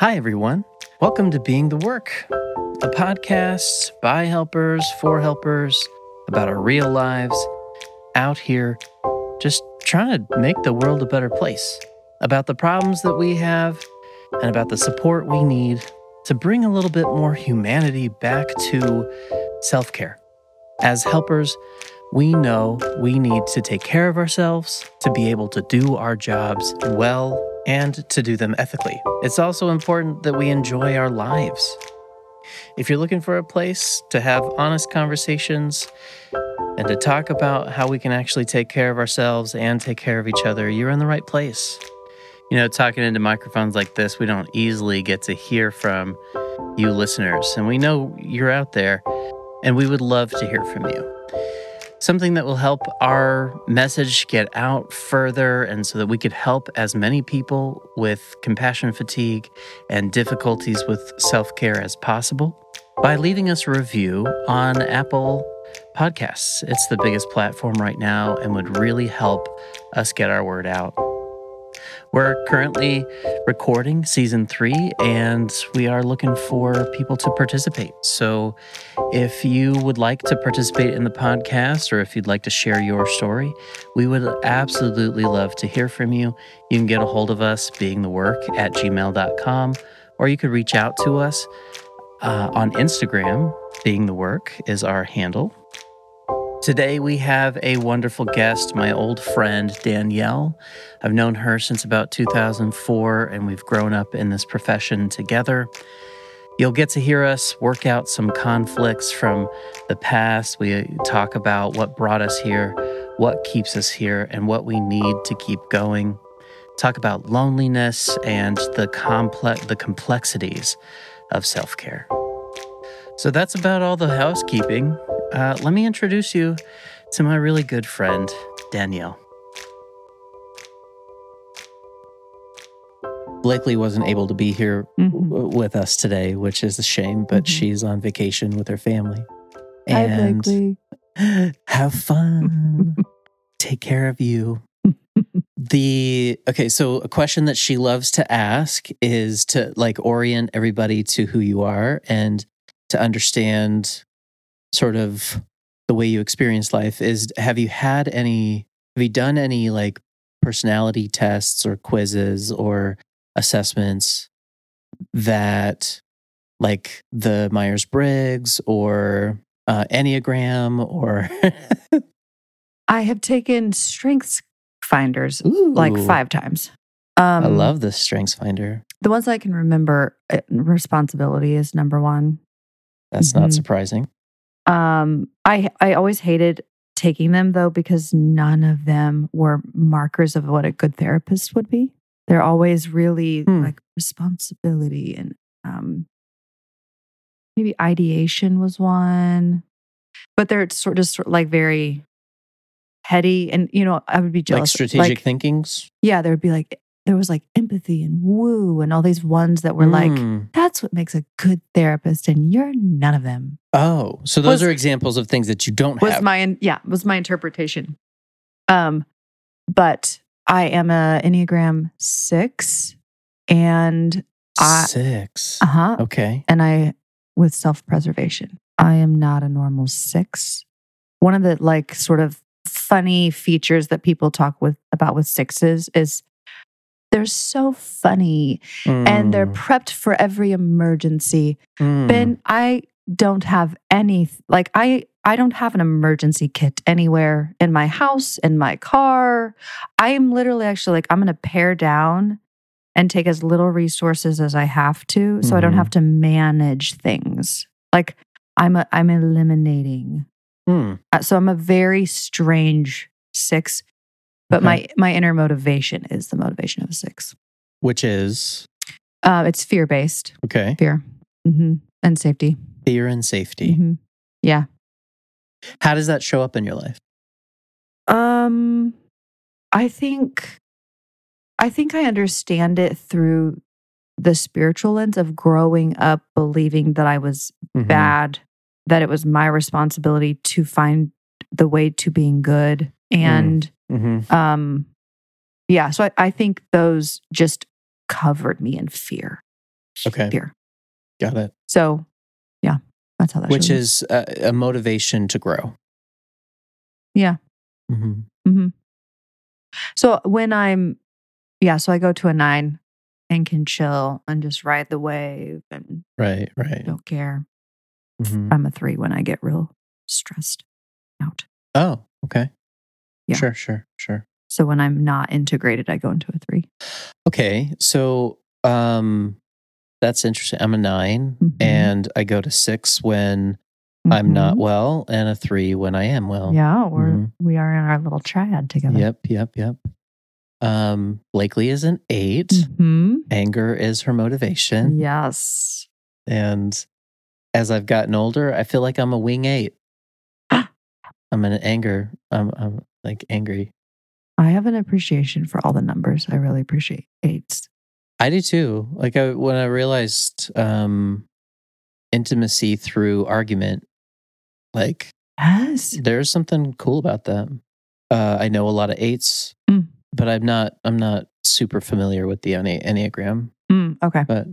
Hi, everyone. Welcome to Being the Work, a podcast by helpers, for helpers, about our real lives out here, just trying to make the world a better place, about the problems that we have, and about the support we need to bring a little bit more humanity back to self care. As helpers, we know we need to take care of ourselves to be able to do our jobs well and to do them ethically. It's also important that we enjoy our lives. If you're looking for a place to have honest conversations and to talk about how we can actually take care of ourselves and take care of each other, you're in the right place. You know, talking into microphones like this, we don't easily get to hear from you listeners, and we know you're out there, and we would love to hear from you something that will help our message get out further and so that we could help as many people with compassion fatigue and difficulties with self care as possible by leaving us a review on Apple Podcasts. It's the biggest platform right now and would really help us get our word out. We're currently recording season three and we are looking for people to participate. So if you would like to participate in the podcast or if you'd like to share your story, we would absolutely love to hear from you. You can get a hold of us being the work at gmail.com or you could reach out to us uh, on Instagram. Being the work is our handle. Today, we have a wonderful guest, my old friend Danielle. I've known her since about 2004, and we've grown up in this profession together. You'll get to hear us work out some conflicts from the past. We talk about what brought us here, what keeps us here, and what we need to keep going. Talk about loneliness and the complex the complexities of self-care. So that's about all the housekeeping. Uh, let me introduce you to my really good friend, Danielle. Blakely wasn't able to be here Mhm. w- with us today, which is a shame, but Mhm. she's on vacation with her family. Hi, And Blakely. have fun. Take care of you. The okay, so a question that she loves to ask is to like orient everybody to who you are and to understand sort of the way you experience life is have you had any have you done any like personality tests or quizzes or assessments that like the Myers-Briggs or uh, Enneagram or I have taken strengths finders like five times. Um, I love the Strengths Finder. the ones I can remember. uh, Responsibility is number one. That's not Mhm. surprising. Um, I I always hated taking them though because none of them were markers of what a good therapist would be. They're always really Hmm. like responsibility and um, maybe ideation was one, but they're sort of sort of like very petty and you know I would be Like jealous. strategic thinkings. yeah, there would be like there was like empathy and woo and all these ones that were like Mm. that's what makes a good therapist and you're none of them. Oh, so those Was- are examples of things that you don't was have. my yeah was my interpretation um but i am a enneagram six and I- Six. uh-huh Okay. and i with self-preservation i am not a normal six one of the like sort of funny features that people talk with about with sixes is they're so funny and they're Mm, prepped for every emergency mm. Ben, I don't have any like I I don't have an emergency kit anywhere in my house, in my car. I am literally actually like I'm going to pare down and take as little resources as I have to so I don't Mhm. have to manage things. Like I'm a, I'm eliminating. Mm. Uh, So I'm a very strange 6, but Okay. my my inner motivation is the motivation of a 6. Which is Uh, it's fear based, okay. fear hmm and safety. Fear and safety. Mhm. Yeah. How does that show up in your life? Um, I think, I think I understand it through the spiritual lens of growing up believing that I was Mhm. bad, that it was my responsibility to find the way to being good, and Mhm. um, yeah. So I, I think those just covered me in fear. Okay. fear. Got it. So, yeah, that's how that. Which is a, a motivation to grow. Yeah. hmm hmm So when I'm, yeah, so I go to a nine and can chill and just ride the wave and Right. Right. don't care. Mhm. I'm a three when I get real stressed out. Oh. Okay. Yeah. Sure. Sure. Sure. So when I'm not integrated, I go into a three. Okay. So, um, that's interesting. I'm a 9 Mhm. and I go to six when I'm not Mhm. well, and a three when I am well. Yeah, we're Mhm. we are in our little triad together. Yep. Yep. Yep. Um, Blakely is an 8 hmm Anger is her motivation. Yes. And as I've gotten older, I feel like I'm a wing eight. I'm an anger. I'm, I'm like angry. I have an appreciation for all the numbers. I really appreciate eights. I do too. Like I, when I realized um, intimacy through argument, like Yes. there's something cool about that. Uh, I know a lot of eights, Mm. but I'm not. I'm not super familiar with the enneagram. Mm, okay. But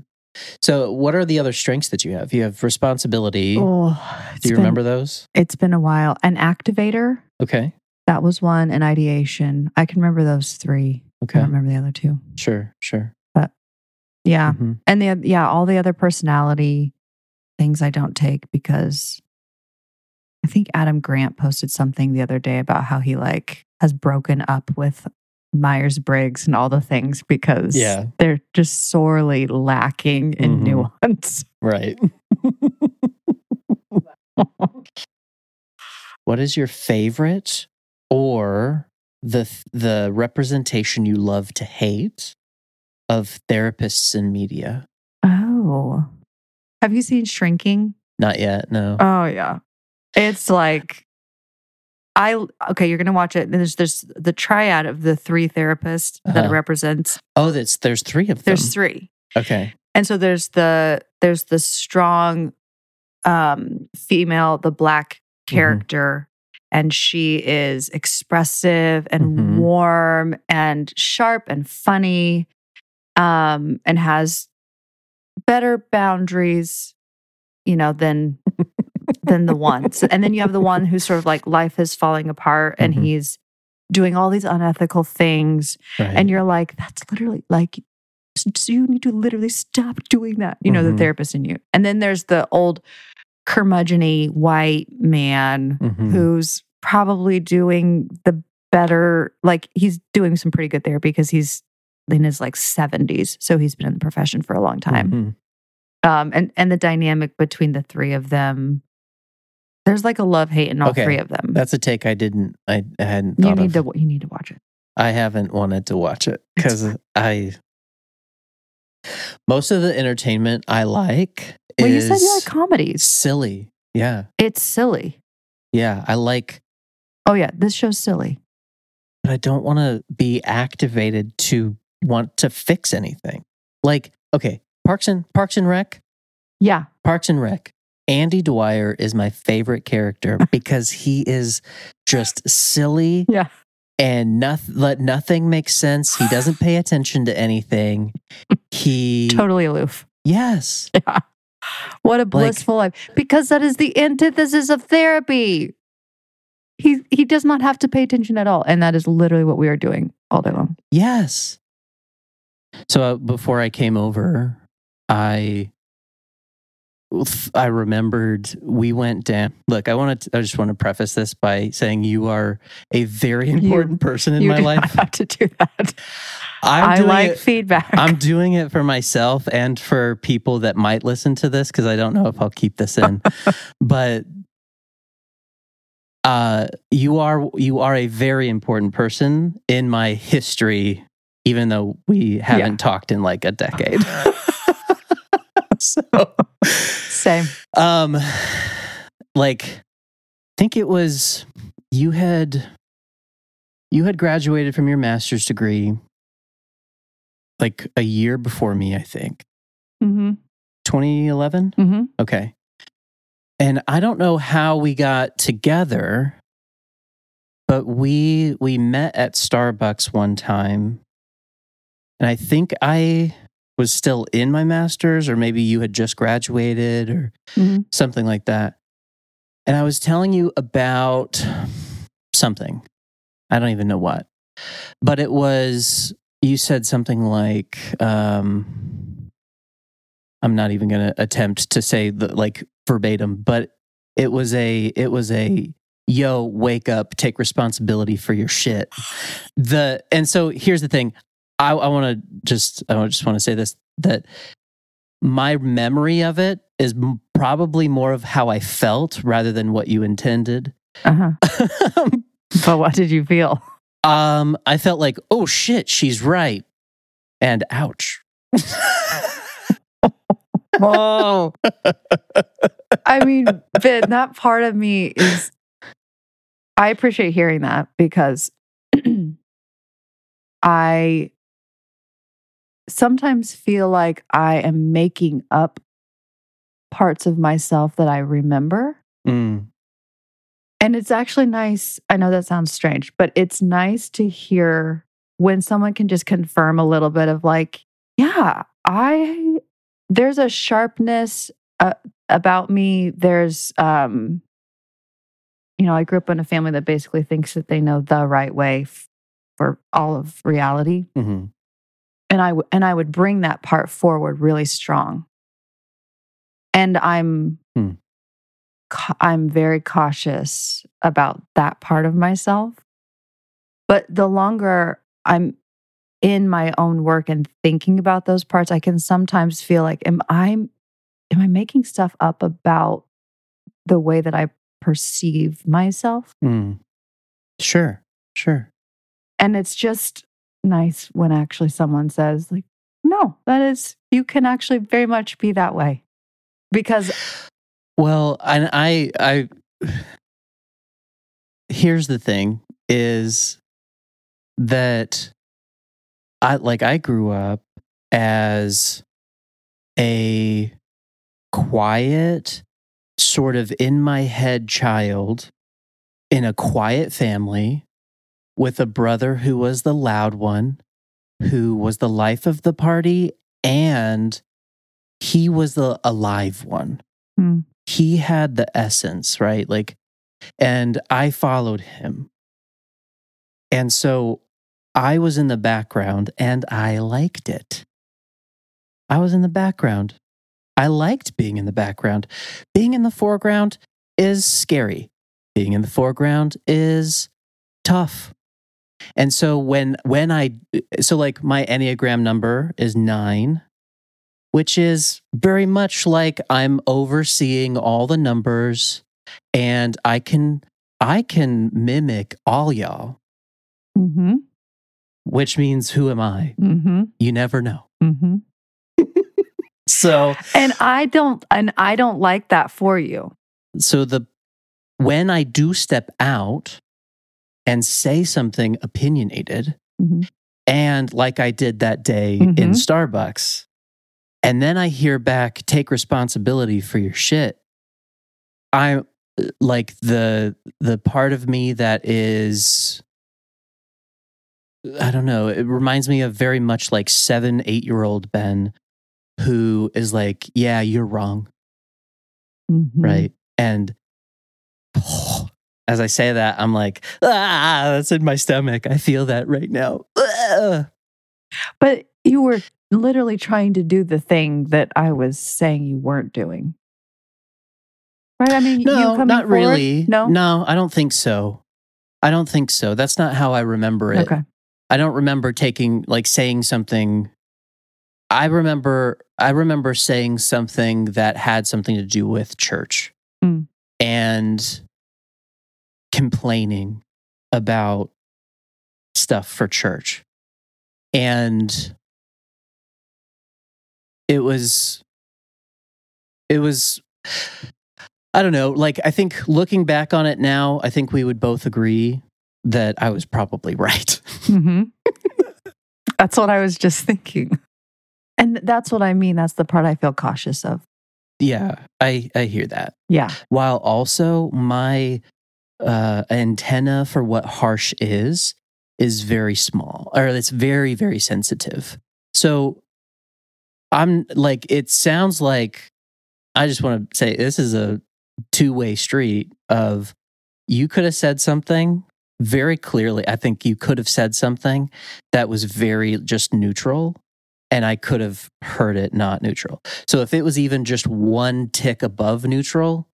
so, what are the other strengths that you have? You have responsibility. Oh, do you been- remember those? It's been a while. An activator, Okay. That was one, and ideation. I can remember those three. I Okay. don't remember the other two. Sure. Sure. But Yeah. Mhm. And the yeah, all the other personality things I don't take because I think Adam Grant posted something the other day about how he like has broken up with Myers Briggs and all the things because Yeah. they're just sorely lacking in Mhm. nuance. Right. what is your favorite or the the representation you love to hate of therapists in media? oh. Have you seen Shrinking? Not yet. No. Oh yeah. It's like I okay, you're gonna watch it. There's there's the triad of the three therapists that it Uh-huh. represents. oh, that's there's three of them. There's three. okay. And so there's the there's the strong um female, the black Mhm. character, and she is expressive and Mhm. warm and sharp and funny, um, and has better boundaries, you know, than than the ones. And then you have the one who's sort of like life is falling apart and Mhm. he's doing all these unethical things Right. and you're like that's literally like s- you need to literally stop doing that you know Mhm. the therapist in you and then there's the old curmudgeony white man Mhm. who's probably doing the better like he's doing some pretty good therapy because he's in his like 70s so he's been in the profession for a long time Mhm. um and and the dynamic between the three of them there's like a love hate in all Okay. three of them That's a take I didn't. I, I hadn't you need of. to you need to watch it I haven't wanted to watch it because I. Most of the entertainment I like well you said you like comedies silly. Yeah, it's silly yeah. I like, oh yeah this show's silly but I don't want to be activated to want to fix anything. Like, okay, Parks and Parks and Rec, yeah Parks and Rec. Andy Dwyer is my favorite character because he is just silly yeah and nothing let nothing makes sense. He doesn't pay attention to anything. He totally aloof yes. Yeah. What a blissful life. Because that is the antithesis of therapy. He he does not have to pay attention at all. And that is literally what we are doing all day long. Yes. So uh, before I came over, I I remembered we went down. Look, I want to. I just want to preface this by saying you are a very important person in you my life. have to do that. I'm I like it. feedback. I'm doing it for myself and for people that might listen to this because I don't know if I'll keep this in. but uh, you are you are a very important person in my history, even though we haven't talked in like a decade. so, Same. um, like, I think it was you had you had graduated from your master's degree like a year before me, I think. Mm-hmm. 2011? Mm-hmm. Okay. And I don't know how we got together, but we we met at Starbucks one time. And I think I was still in my master's, or maybe you had just graduated, or Mhm. something like that. And I was telling you about something. I don't even know what, but it was, you said something like, um, I'm not even going to attempt to say the like verbatim, but it was a, it was a, yo, wake up, take responsibility for your shit. The, and so here's the thing. I, I want to just, I just want to say this that my memory of it is m- probably more of how I felt rather than what you intended. Uh-huh. But what did you feel? um, I felt like, oh shit, she's right, and ouch. Oh. I mean, Ben, that part of me is I appreciate hearing that because I sometimes feel like I am making up parts of myself that I remember. Mm, And it's actually nice. I know that sounds strange, but it's nice to hear when someone can just confirm a little bit of like, yeah, I, there's a sharpness uh, about me. There's, um, you know, I grew up in a family that basically thinks that they know the right way f- for all of reality. mhm. And I, w- and I would bring that part forward really strong. And I'm, Hmm. ca- I'm very cautious about that part of myself. But the longer I'm in my own work and thinking about those parts, I can sometimes feel like, am I, am I making stuff up about the way that I perceive myself? Mm. Sure, sure. And it's just nice when actually someone says, like, no, that is, you can actually very much be that way. Because, Well, and I, I, here's the thing is that I like I grew up as a quiet, sort of in my head child in a quiet family with a brother who was the loud one, who was the life of the party, and he was the alive one. Hmm. He had the essence, right? Like, and I followed him. And so I was in the background and I liked it. I was in the background. I liked being in the background. Being in the foreground is scary. Being in the foreground is tough. And so when when I so like my enneagram number is 9 which is very much like I'm overseeing all the numbers and I can I can mimic all y'all, mm-hmm, which means who am I? mm-hmm, You never know. mm-hmm. So And I don't, and I don't like that for you. so the when I do step out and say something opinionated Mhm. and like I did that day Mhm. in Starbucks and then I hear back take responsibility for your shit I'm like the the part of me that is I don't know it reminds me of very much like 7 8 year old Ben who is like yeah you're wrong Mhm. right? And as I say that, I'm like, ah, that's in my stomach. I feel that right now. Ah. But you were literally trying to do the thing that I was saying you weren't doing. Right? I mean, you No, not forward? really. No? no, I don't think so. I don't think so. That's not how I remember it. Okay. I don't remember taking like saying something. I remember I remember saying something that had something to do with church Mm. and complaining about stuff for church. And it was it was I don't know, like I think looking back on it now, I think we would both agree that I was probably right. hmm that's what I was just thinking. And that's what I mean. That's the part I feel cautious of. Yeah, I I hear that. Yeah. While also my uh, antenna for what harsh is is very small, or it's very very sensitive. So I'm like, it sounds like I just want to say this is a two way street of you could have said something very clearly. I think you could have said something that was very just neutral and I could have heard it not neutral. So if it was even just one tick above neutral,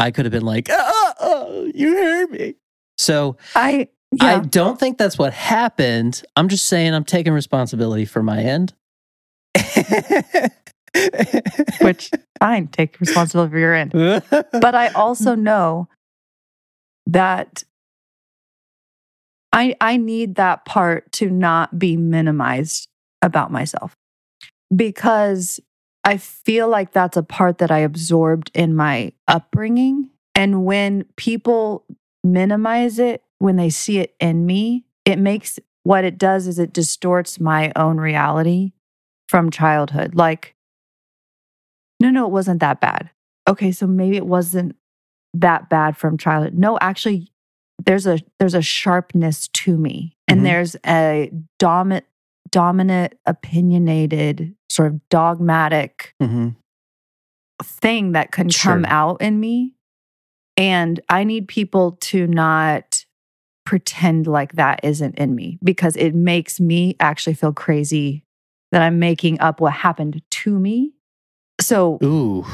I could have been like, oh, oh you heard me. So I I don't think that's what happened. I'm just saying I'm taking responsibility for my end. which fine, take responsibility for your end. But I also know that I I need that part to not be minimized about myself because I feel like that's a part that I absorbed in my upbringing. And when people minimize it when they see it in me it makes what it does is it distorts my own reality from childhood. Like no no it wasn't that bad. Okay so maybe it wasn't that bad from childhood. No actually there's a there's a sharpness to me. And Mhm. there's a dominant dominant opinionated sort of dogmatic Mhm. thing that can come out in me and i need people to not pretend like that isn't in me because it makes me actually feel crazy that i'm making up what happened to me so Ooh.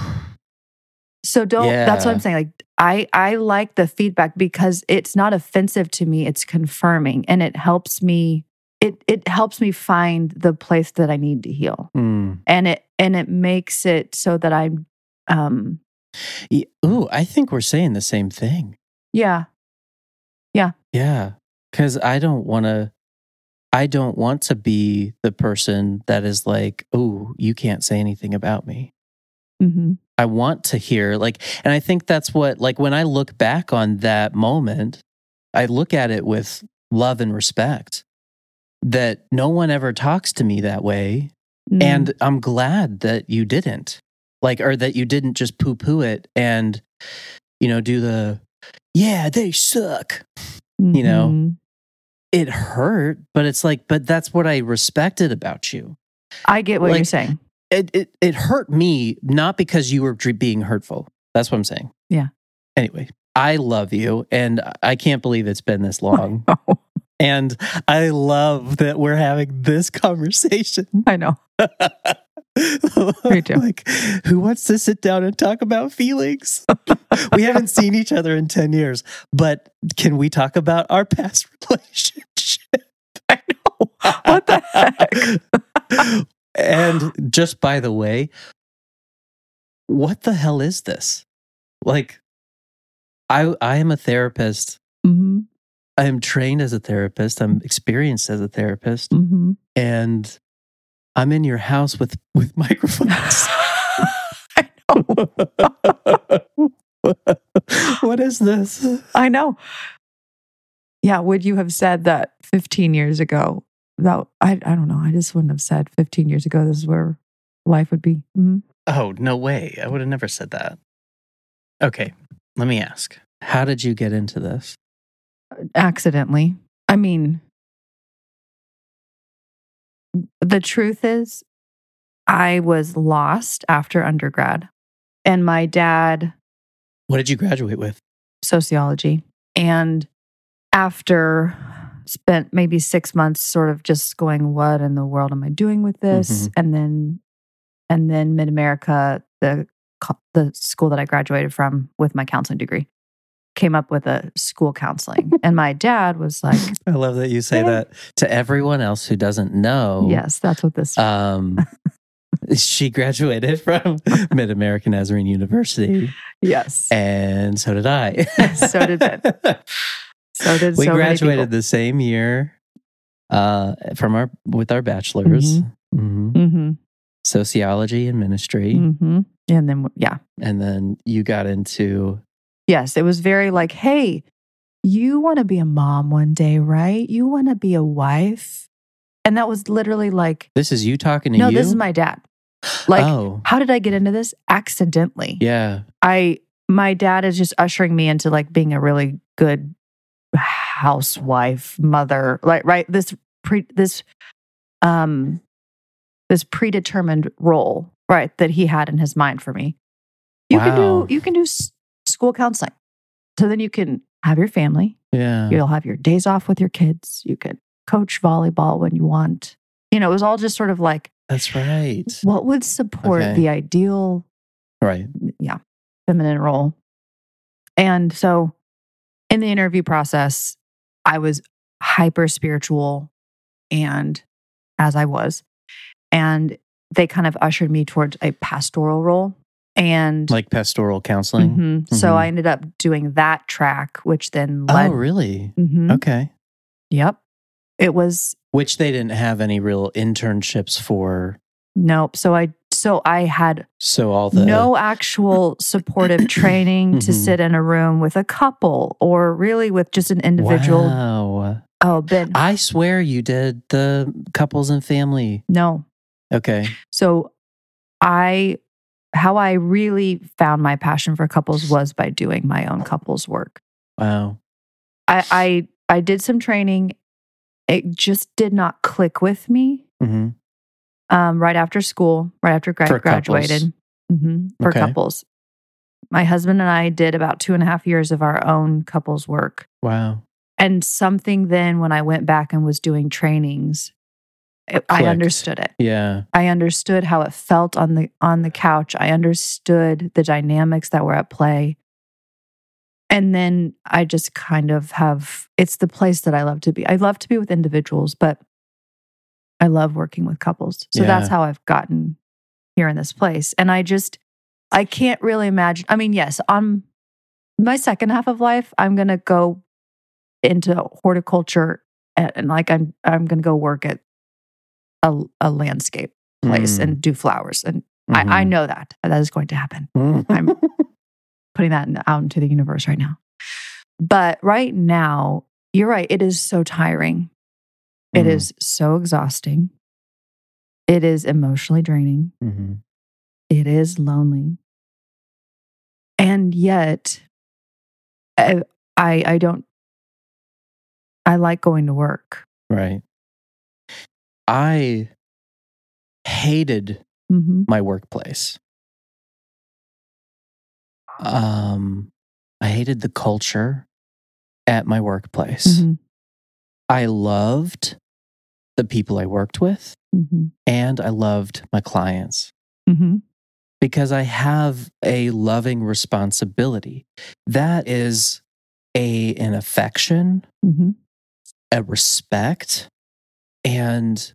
so don't that's what i'm saying like i i like the feedback because it's not offensive to me it's confirming and it helps me it it helps me find the place that i need to heal Mm. and it and it makes it so that i'm um Ye- Ooh, I think we're saying the same thing. yeah Yeah. Yeah. Cause I don't want to, I don't want to be the person that is like, oh, you can't say anything about me. hmm I want to hear, like, and I think that's what, like, when I look back on that moment, I look at it with love and respect that no one ever talks to me that way. Mm-hmm. And I'm glad that you didn't, like, or that you didn't just poo poo it and, you know, do the, yeah, they suck. you know, Mhm. It hurt, but it's like, but that's what I respected about you. I get what you're saying. It, it, it hurt me, not because you were being hurtful. That's what I'm saying. Yeah. Anyway, I love you and I can't believe it's been this long. And I love that we're having this conversation. I know. Me too. like, who wants to sit down and talk about feelings? we haven't seen each other in 10 years, but can we talk about our past relationship? I know. What the heck? and just by the way, what the hell is this? Like, I I am a therapist. I am trained as a therapist. I'm experienced as a therapist, hmm and I'm in your house with with microphones. I know. what is this? I know. Yeah, would you have said that 15 years ago? That I I don't know. I just wouldn't have said 15 years ago this is where life would be. Mhm. Oh, no way. I would have never said that. Okay, let me ask. How did you get into this? Accidentally. I mean, the truth is, I was lost after undergrad, and my dad What did you graduate with? sociology. And after spent maybe six months sort of just going, what in the world am I doing with this? Mm-hmm. And then, and then Mid America, the the school that I graduated from with my counseling degree, came up with a school counseling. and my dad was like, I love that you say Yeah. that to everyone else who doesn't know. yes, that's what this. Um, she graduated from Mid American Nazarene University, yes. and so did I. So did Ben. So did we so graduated the same year uh, from our with our bachelors, Mhm. Mhm, sociology and ministry, mhm. And then, yeah. and then you got into Yes, it was very like, hey, you want to be a mom one day, right? You want to be a wife. And that was literally like, this is you talking to no, you. No, this is my dad. Like, oh how did I get into this? Accidentally. yeah, I, my dad is just ushering me into like being a really good housewife, mother, like, right? This pre, this, um, this predetermined role, right, that he had in his mind for me. You can do you can do school counseling. So then you can have your family, Yeah. you'll have your days off with your kids, you could coach volleyball when you want. You know, it was all just sort of like That's right. what would support Okay. the ideal Right. yeah, feminine role. And so in the interview process, I was hyper spiritual and as I was. And they kind of ushered me towards a pastoral role. And Like pastoral counseling. Mhm. so Mhm. I ended up doing that track, which then led. Oh, really? Mhm. Okay. Yep. It was Which they didn't have any real internships for. nope. So I so I had So all the no actual supportive training to Mhm. sit in a room with a couple or really with just an individual. Wow. Oh, Ben, I swear you did the couples and family. no. Okay. So I, how I really found my passion for couples was by doing my own couples work. Wow. I, I, I did some training. It just did not click with me. hmm Um, right after school, right after gra- For graduated, hmm for Okay. couples. My husband and I did about two and a half years of our own couples work. Wow. And something then when I went back and was doing trainings, it, I understood it. Yeah. I understood how it felt on the on the couch. I understood the dynamics that were at play. And then I just kind of have it's the place that I love to be. I love to be with individuals, but I love working with couples. So that's how I've gotten here in this place. And I just I can't really imagine. I mean, yes, on my second half of life, I'm going to go into horticulture and, and like I'm I'm going to go work at a, a landscape place Mm. and do flowers. And I, I Mhm. know that that is going to happen. Mhm. I'm putting that in, out into the universe right now. But right now, you're right. It is so tiring. It Mhm. is so exhausting. It is emotionally draining. Mhm. It is lonely. And yet, I, I, I don't, I like going to work. Right. I hated hmm my workplace. Um, I hated the culture at my workplace. hmm I loved the people I worked with hmm and I loved my clients hmm because I have a loving responsibility. That is a an affection, hmm a respect, and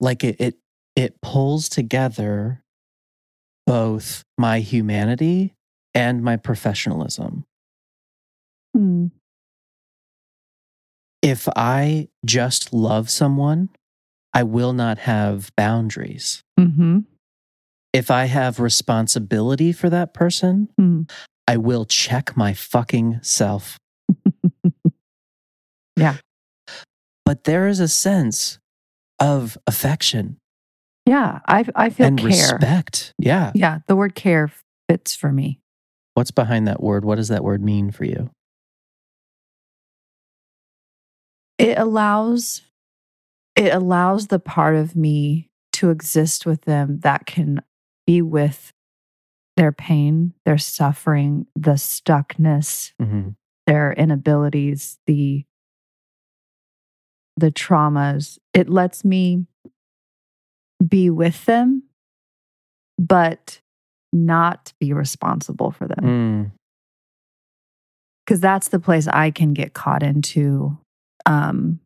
like it it it pulls together both my humanity and my professionalism. hmm If I just love someone, I will not have boundaries. hmm If I have responsibility for that person, hmm I will check my fucking self. Yeah. But there is a sense of affection Yeah, I I feel and care. respect. Yeah. Yeah, the word care fits for me. What's behind that word? What does that word mean for you? It allows it allows the part of me to exist with them that can be with their pain, their suffering, the stuckness, Mm-hmm. their inabilities, the the traumas. It lets me be with them but not be responsible for them. Mm. because that's the place I can get caught into. Um,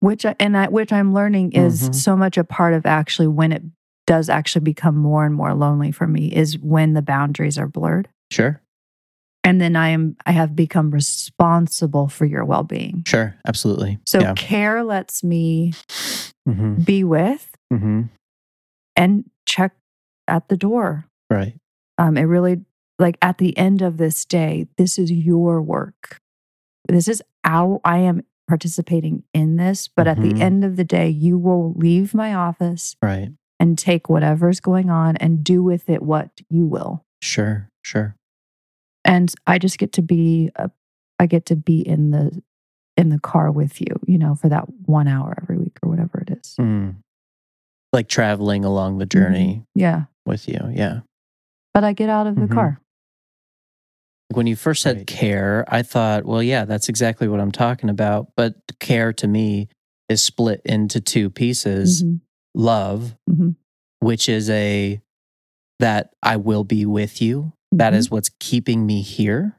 which I, and I, which I'm learning is Mhm. so much a part of actually when it does actually become more and more lonely for me is when the boundaries are blurred, Sure. And then I am I have become responsible for your well being. Sure. Absolutely. So yeah. care lets me Mm-hmm. be with Mm-hmm. and check at the door. Right. Um, it really like at the end of this day, this is your work. This is how I am participating in this. But at Mhm. the end of the day, you will leave my office Right. and take whatever's going on and do with it what you will. Sure. Sure. And I just get to be a, I get to be in the in the car with you, you know, for that one hour every week or whatever it is. Mm. Like traveling along the journey Yeah. with you. Yeah. But I get out of the Mhm. car. When you first said Right. care, I thought, well, yeah, that's exactly what I'm talking about. But care to me is split into two pieces Mhm. love, Mhm. which is a that I will be with you. That Mhm. is what's keeping me here.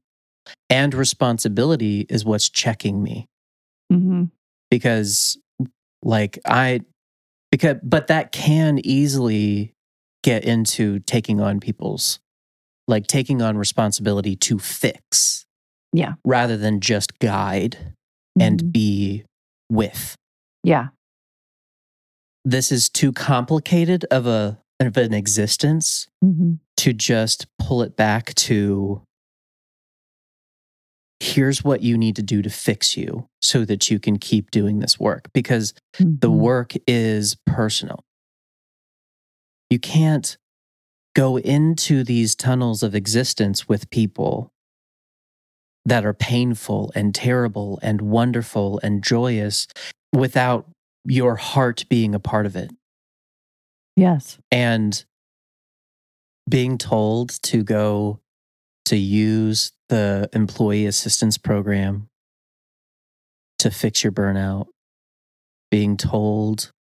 And responsibility is what's checking me Mhm. because, like, I, because, but that can easily get into taking on people's, like, taking on responsibility to fix. Yeah. Rather than just guide and Mhm. be with. yeah. This is too complicated of a of an existence Mhm. to just pull it back to here's what you need to do to fix you so that you can keep doing this work because the Mhm. work is personal. You can't go into these tunnels of existence with people that are painful and terrible and wonderful and joyous without your heart being a part of it Yes. and being told to go to use the employee assistance program to fix your burnout being told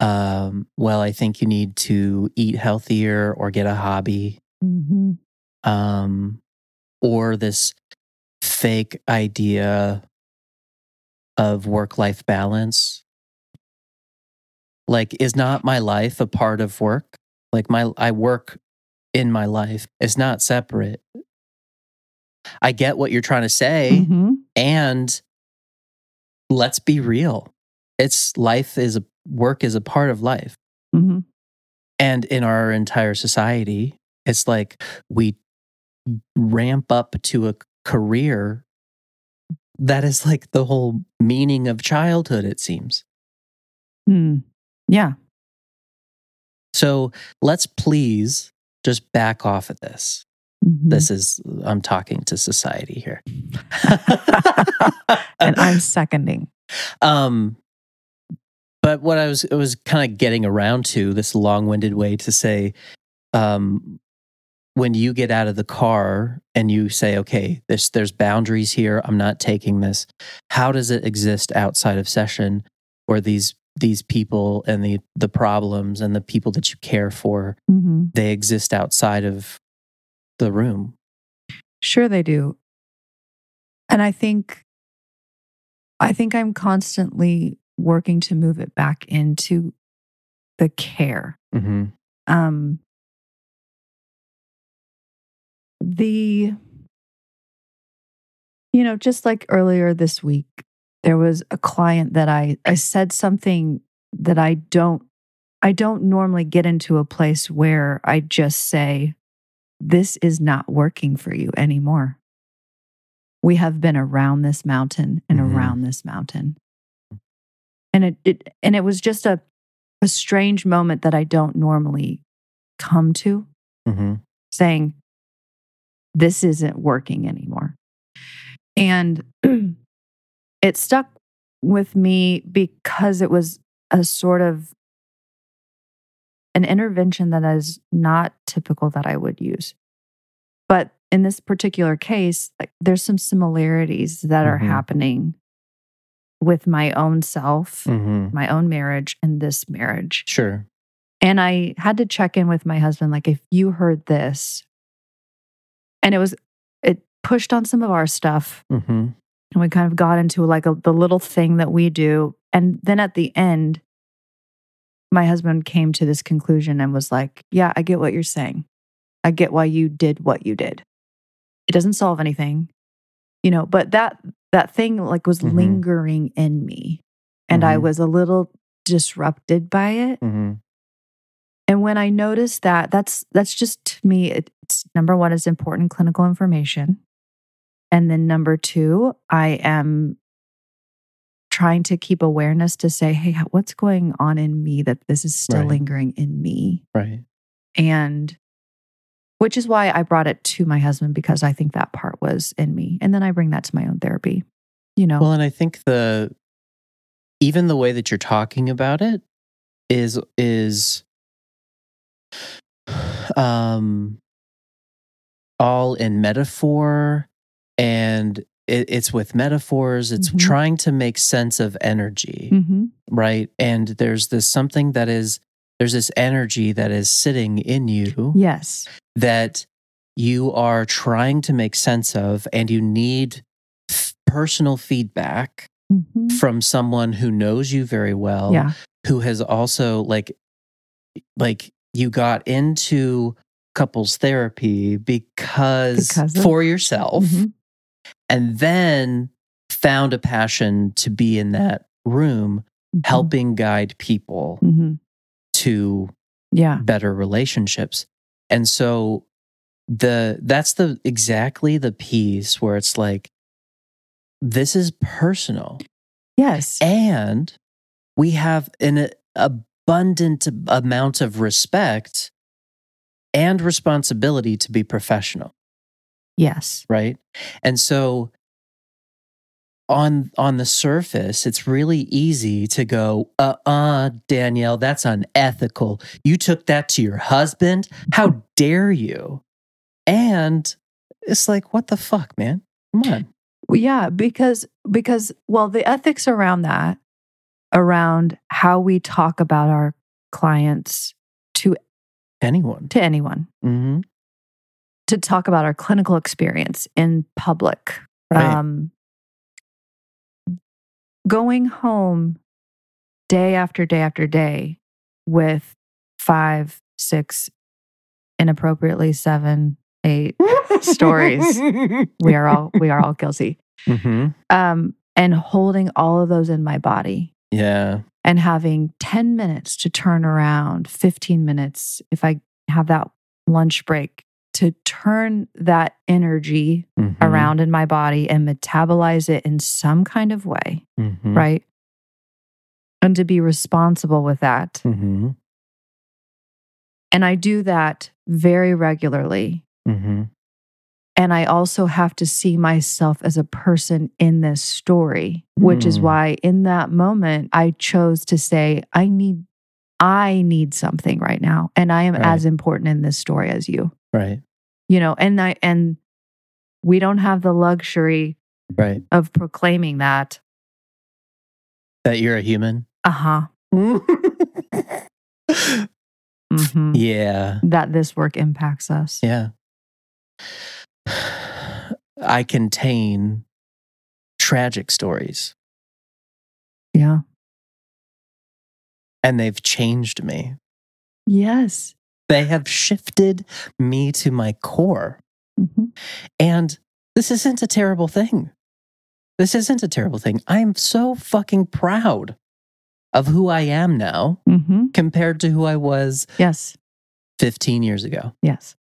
um, well i think you need to eat healthier or get a hobby hmm um, or this fake idea of work life balance. Like, is not my life a part of work? Like, my I work in my life. It's not separate. I get what you're trying to say, hmm and let's be real. It's life is a work is a part of life. hmm And in our entire society, it's like we ramp up to a career that is like the whole meaning of childhood, it seems. Mm. Yeah. So let's please just back off at this. Mhm. This is, I'm talking to society here. and I'm seconding. Um, but what I was it was kind of getting around to this long-winded way to say, um, when you get out of the car and you say, "Okay, there's there's boundaries here. I'm not taking this." How does it exist outside of session, where these these people and the the problems and the people that you care for hmm they exist outside of the room? Sure, they do. And I think, I think I'm constantly working to move it back into the care. Mm-hmm. Um, the, you know, just like earlier this week, there was a client that I I said something that I don't I don't normally get into a place where I just say this is not working for you anymore. We have been around this mountain and Mhm. around this mountain. And it, it and it was just a a strange moment that I don't normally come to Mm-hmm. saying this isn't working anymore. And it stuck with me because it was a sort of an intervention that is not typical that I would use. But in this particular case, like there's some similarities that are Mhm. happening with my own self, Mm-hmm. my own marriage, and this marriage. Sure. And I had to check in with my husband, like, if you heard this, and it was, it pushed on some of our stuff. Mm-hmm. And we kind of got into like a, the little thing that we do. And then at the end, my husband came to this conclusion and was like, Yeah, I get what you're saying. I get why you did what you did. It doesn't solve anything, you know, but that, that thing like was Mhm. lingering in me. And I Mhm. was a little disrupted by it. Mm-hmm. And when I noticed that, that's that's just to me, it- it's number one is important clinical information. And then number two, I am trying to keep awareness to say, hey, what's going on in me that this is still Right. lingering in me? Right. And which is why I brought it to my husband because I think that part was in me. And then I bring that to my own therapy, you know? Well, and I think the even the way that you're talking about it is is um all in metaphor and it, it's with metaphors it's Mhm. trying to make sense of energy Mm-hmm. right and there's this something that is there's this energy that is sitting in you Yes. that you are trying to make sense of and you need f- personal feedback Mm-hmm. from someone who knows you very well Yeah. who has also like like you got into couples therapy because, Because of- for yourself Mhm. And then found a passion to be in that room Mhm. helping guide people Mhm. to Yeah. better relationships and so the that's the exactly the piece where it's like this is personal Yes. and we have an abundant amount of respect and responsibility to be professional Yes. right? And so on on the surface it's really easy to go uh-uh danielle that's unethical. You took that to your husband? How dare you? And it's like what the fuck man? Come on. Well, yeah, because because well, the ethics around that, around how we talk about our clients to anyone. to anyone, hmm to talk about our clinical experience in public. right Um, going home day after day after day with five, six, inappropriately seven, eight stories. we are all we are all guilty. hmm Um, and holding all of those in my body yeah and having 10 minutes to turn around, 15 minutes if I have that lunch break to turn that energy Mhm. around in my body and metabolize it in some kind of way, Mhm. right? And to be responsible with that. Mhm. And I do that very regularly. Mhm. And I also have to see myself as a person in this story, which is Mm. why in that moment I chose to say, I need I need something right now. And I am Right. as important in this story as you. Right You know, and I and we don't have the luxury right of proclaiming that. that you're a human Uh-huh. hmm yeah That this work impacts us. Yeah. I contain tragic stories Yeah. and they've changed me. Yes. They have shifted me to my core. hmm And this isn't a terrible thing. This isn't a terrible thing. I am so fucking proud of who I am now hmm compared to who I was Yes. 15 years ago. Yes.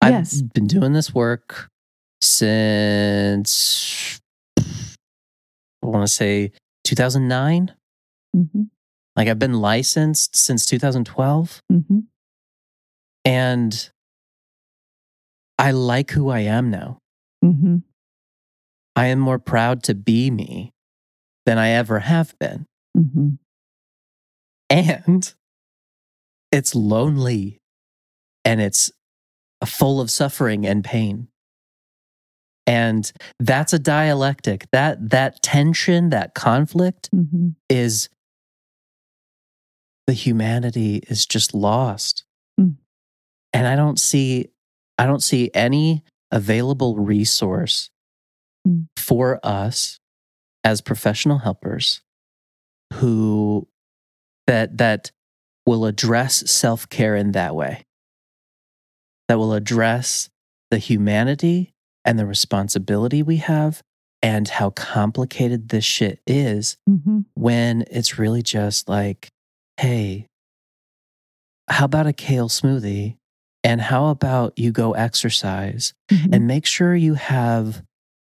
I've Yes. been doing this work since I want to say 2009. hmm Like I've been licensed since 2012 hmm and I like who I am now. hmm I am more proud to be me than I ever have been. hmm And it's lonely and it's full of suffering and pain. And that's a dialectic. That that tension, that conflict hmm is the humanity is just lost. Mm. And I don't see I don't see any available resource Mm. for us as professional helpers who that that will address self-care in that way. That will address the humanity and the responsibility we have and how complicated this shit is hmm when it's really just like, hey, how about a kale smoothie? And how about you go exercise Mm-hmm. and make sure you have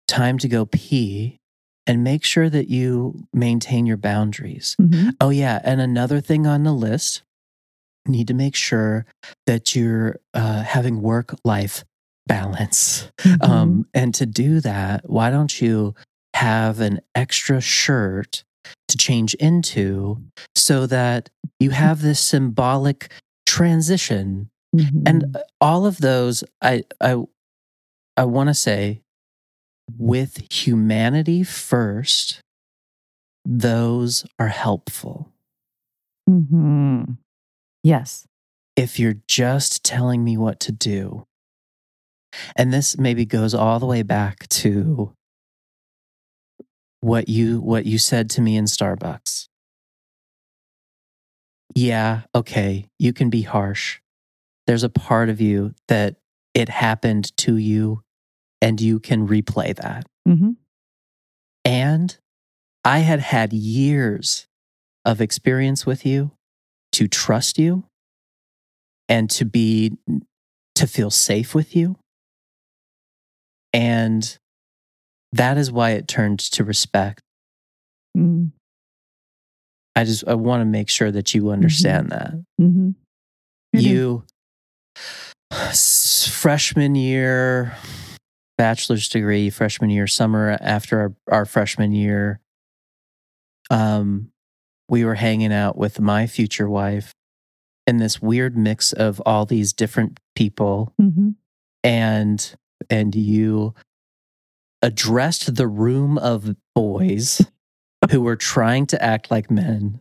time to go pee and make sure that you maintain your boundaries. hmm Oh, yeah. And another thing on the list you need to make sure that you're uh, having work life balance. Mm-hmm. Um, and to do that, why don't you have an extra shirt to change into so that you have this symbolic transition Mhm. and all of those i i i want to say with humanity first those are helpful mm-hmm. yes. if you're just telling me what to do and this maybe goes all the way back to what you what you said to me in Starbucks. Yeah okay you can be harsh. There's a part of you that it happened to you and you can replay that. Hmm and i had had years of experience with you to trust you and to be to feel safe with you. And that is why it turned to respect. Mm. I just i want to make sure that you understand that. Hmm I do. you freshman year bachelor's degree freshman year summer after our, our freshman year um we were hanging out with my future wife in this weird mix of all these different people hmm and and you addressed the room of boys who were trying to act like men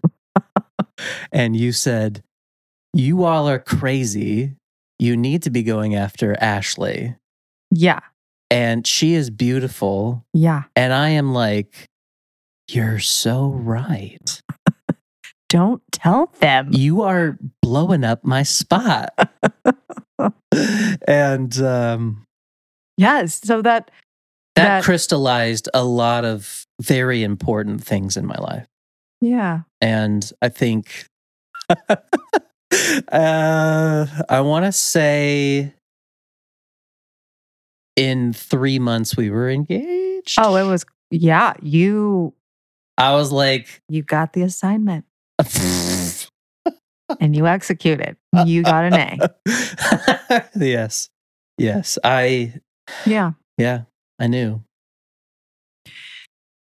and you said you all are crazy you need to be going after ashley Yeah. and she is beautiful Yeah. and i am like you're so right Don't tell them. you are blowing up my spot and um Yes. So that that, That- crystallized a lot of very important things in my life. yeah. And I think uh, I want to say in three months we were engaged. Oh, it was yeah, you I was like, you got the assignment and you executed. You got an A. yes. Yes. I, Yeah. yeah, I knew.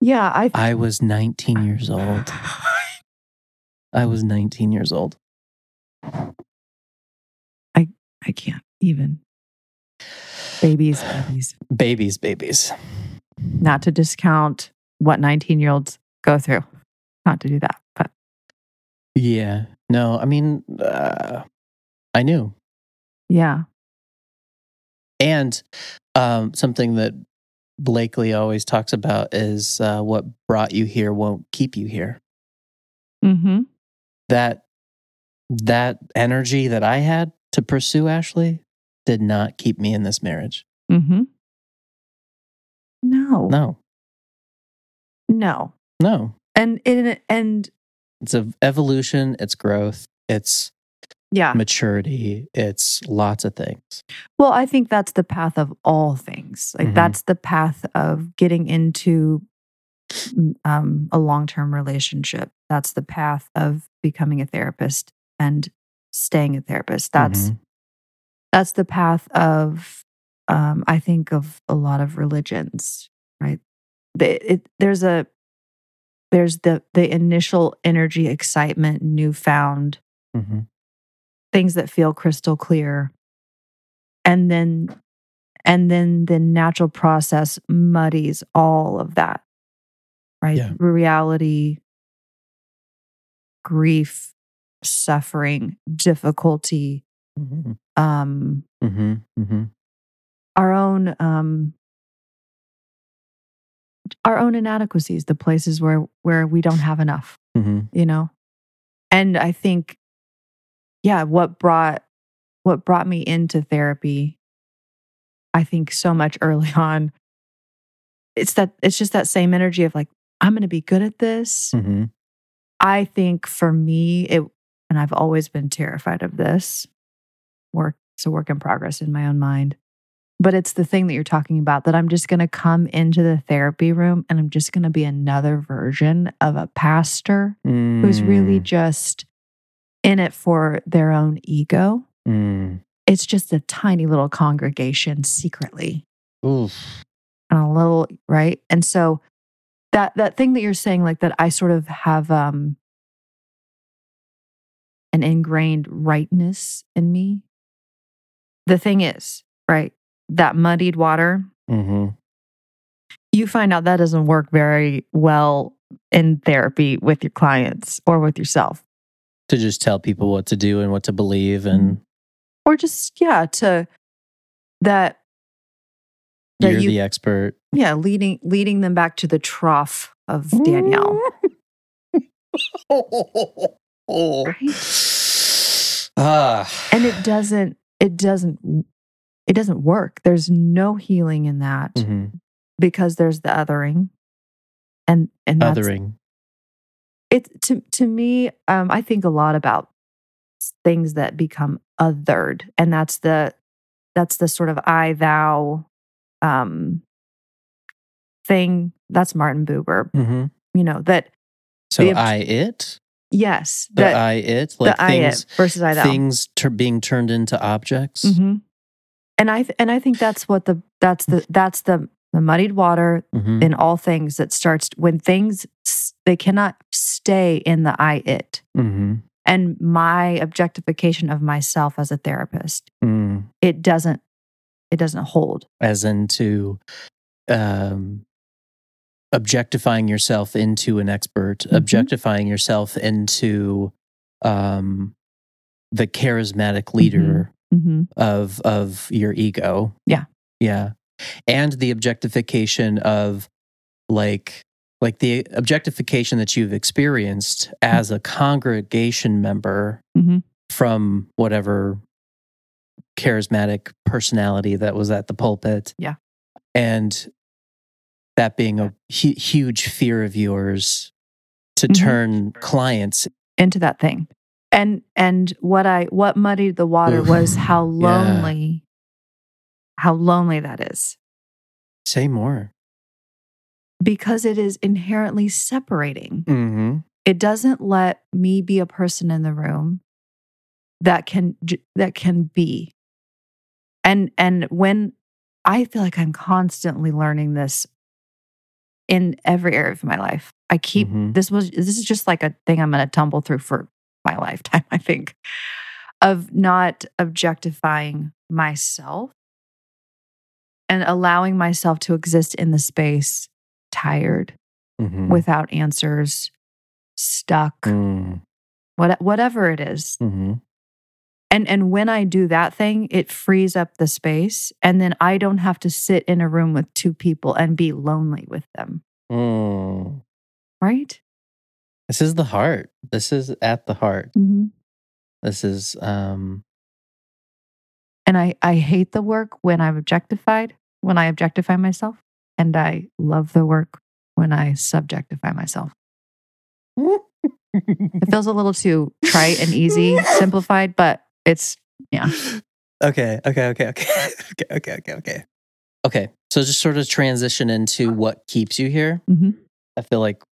Yeah, I I was 19 years old. I was 19 years old. I can't even. Babies, babies. Babies, babies. Not to discount what 19 year olds go through. Not to do that. But Yeah. No, I mean, uh, I knew. yeah. And um, something that Blakely always talks about is uh, what brought you here won't keep you here. Mm-hmm. That that energy that I had to pursue Ashley did not keep me in this marriage. Mm-hmm. No. No, No. no. And and and It's a evolution. It's growth. It's yeah. maturity. It's lots of things. Well, I think that's the path of all things. Like Mhm. that's the path of getting into um, a long-term relationship. That's the path of becoming a therapist and staying a therapist. That's Mhm. that's the path of um, I think of a lot of religions, right? The, it, there's a there's the the initial energy, excitement, newfound Mhm. Things that feel crystal clear and then and then the natural process muddies all of that right Yeah. reality grief suffering difficulty Mhm. um Mhm. Mhm. our own um our own inadequacies the places where where we don't have enough Mhm. you know and i think yeah what brought what brought me into therapy i think so much early on it's that it's just that same energy of like i'm going to be good at this Mhm. i think for me it and i've always been terrified of this work it's a work in progress in my own mind but it's the thing that you're talking about that i'm just going to come into the therapy room and i'm just going to be another version of a pastor who's really Mm. just in it for their own ego. Mm. It's just a tiny little congregation secretly Oof. and a little, right? And so that that thing that you're saying like that i sort of have um an ingrained rightness in me the thing is right that muddied water Mm-hmm. you find out that doesn't work very well in therapy with your clients or with yourself To just tell people what to do and what to believe, and or just yeah to that that you're you the expert. yeah leading leading them back to the trough of danielle right? Ah. and it doesn't it doesn't it doesn't work there's no healing in that Mhm. because there's the othering and and Othering. It to to me um i think a lot about things that become othered and that's the that's the sort of i thou um thing. That's martin buber hmm you know that So The I it? Yes the that I it? like the i things it versus i thou. things tur being turned into objects. Mm-hmm. And i th- and i think that's what the that's the that's the the muddied water Mhm. in all things that starts when things they cannot stay in the i it Mhm. and my objectification of myself as a therapist Mm. it doesn't it doesn't hold As into um, objectifying yourself into an expert, Mhm. objectifying yourself into um, the charismatic leader mm-hmm. of of your ego. Yeah. Yeah. And the objectification of like like the objectification that you've experienced as a congregation member Mhm. from whatever charismatic personality that was at the pulpit. Yeah. And that being a hu- huge fear of yours to Mhm. turn clients into that thing and and what i what muddied the water Oof. was how lonely how lonely that is say more. because it is inherently separating Mm-hmm. it doesn't let me be a person in the room that can that can be and and when i feel like i'm constantly learning this in every area of my life i keep Mhm. this was this is just like a thing i'm going to tumble through for my lifetime i think of not objectifying myself and allowing myself to exist in the space tired Mm-hmm. without answers stuck Mm. what, whatever it is Mm-hmm. and and when i do that thing it frees up the space and then i don't have to sit in a room with two people and be lonely with them Mm. right This is the heart. This is at the heart. mm-hmm. This is um and i i hate the work when i'm objectified when i objectify myself and i love the work when i subjectify myself it feels a little too trite and easy simplified but it's yeah. Okay, okay, okay, okay. okay, okay, okay, okay. Okay. So just sort of transition into what keeps you here. Mhm. I feel like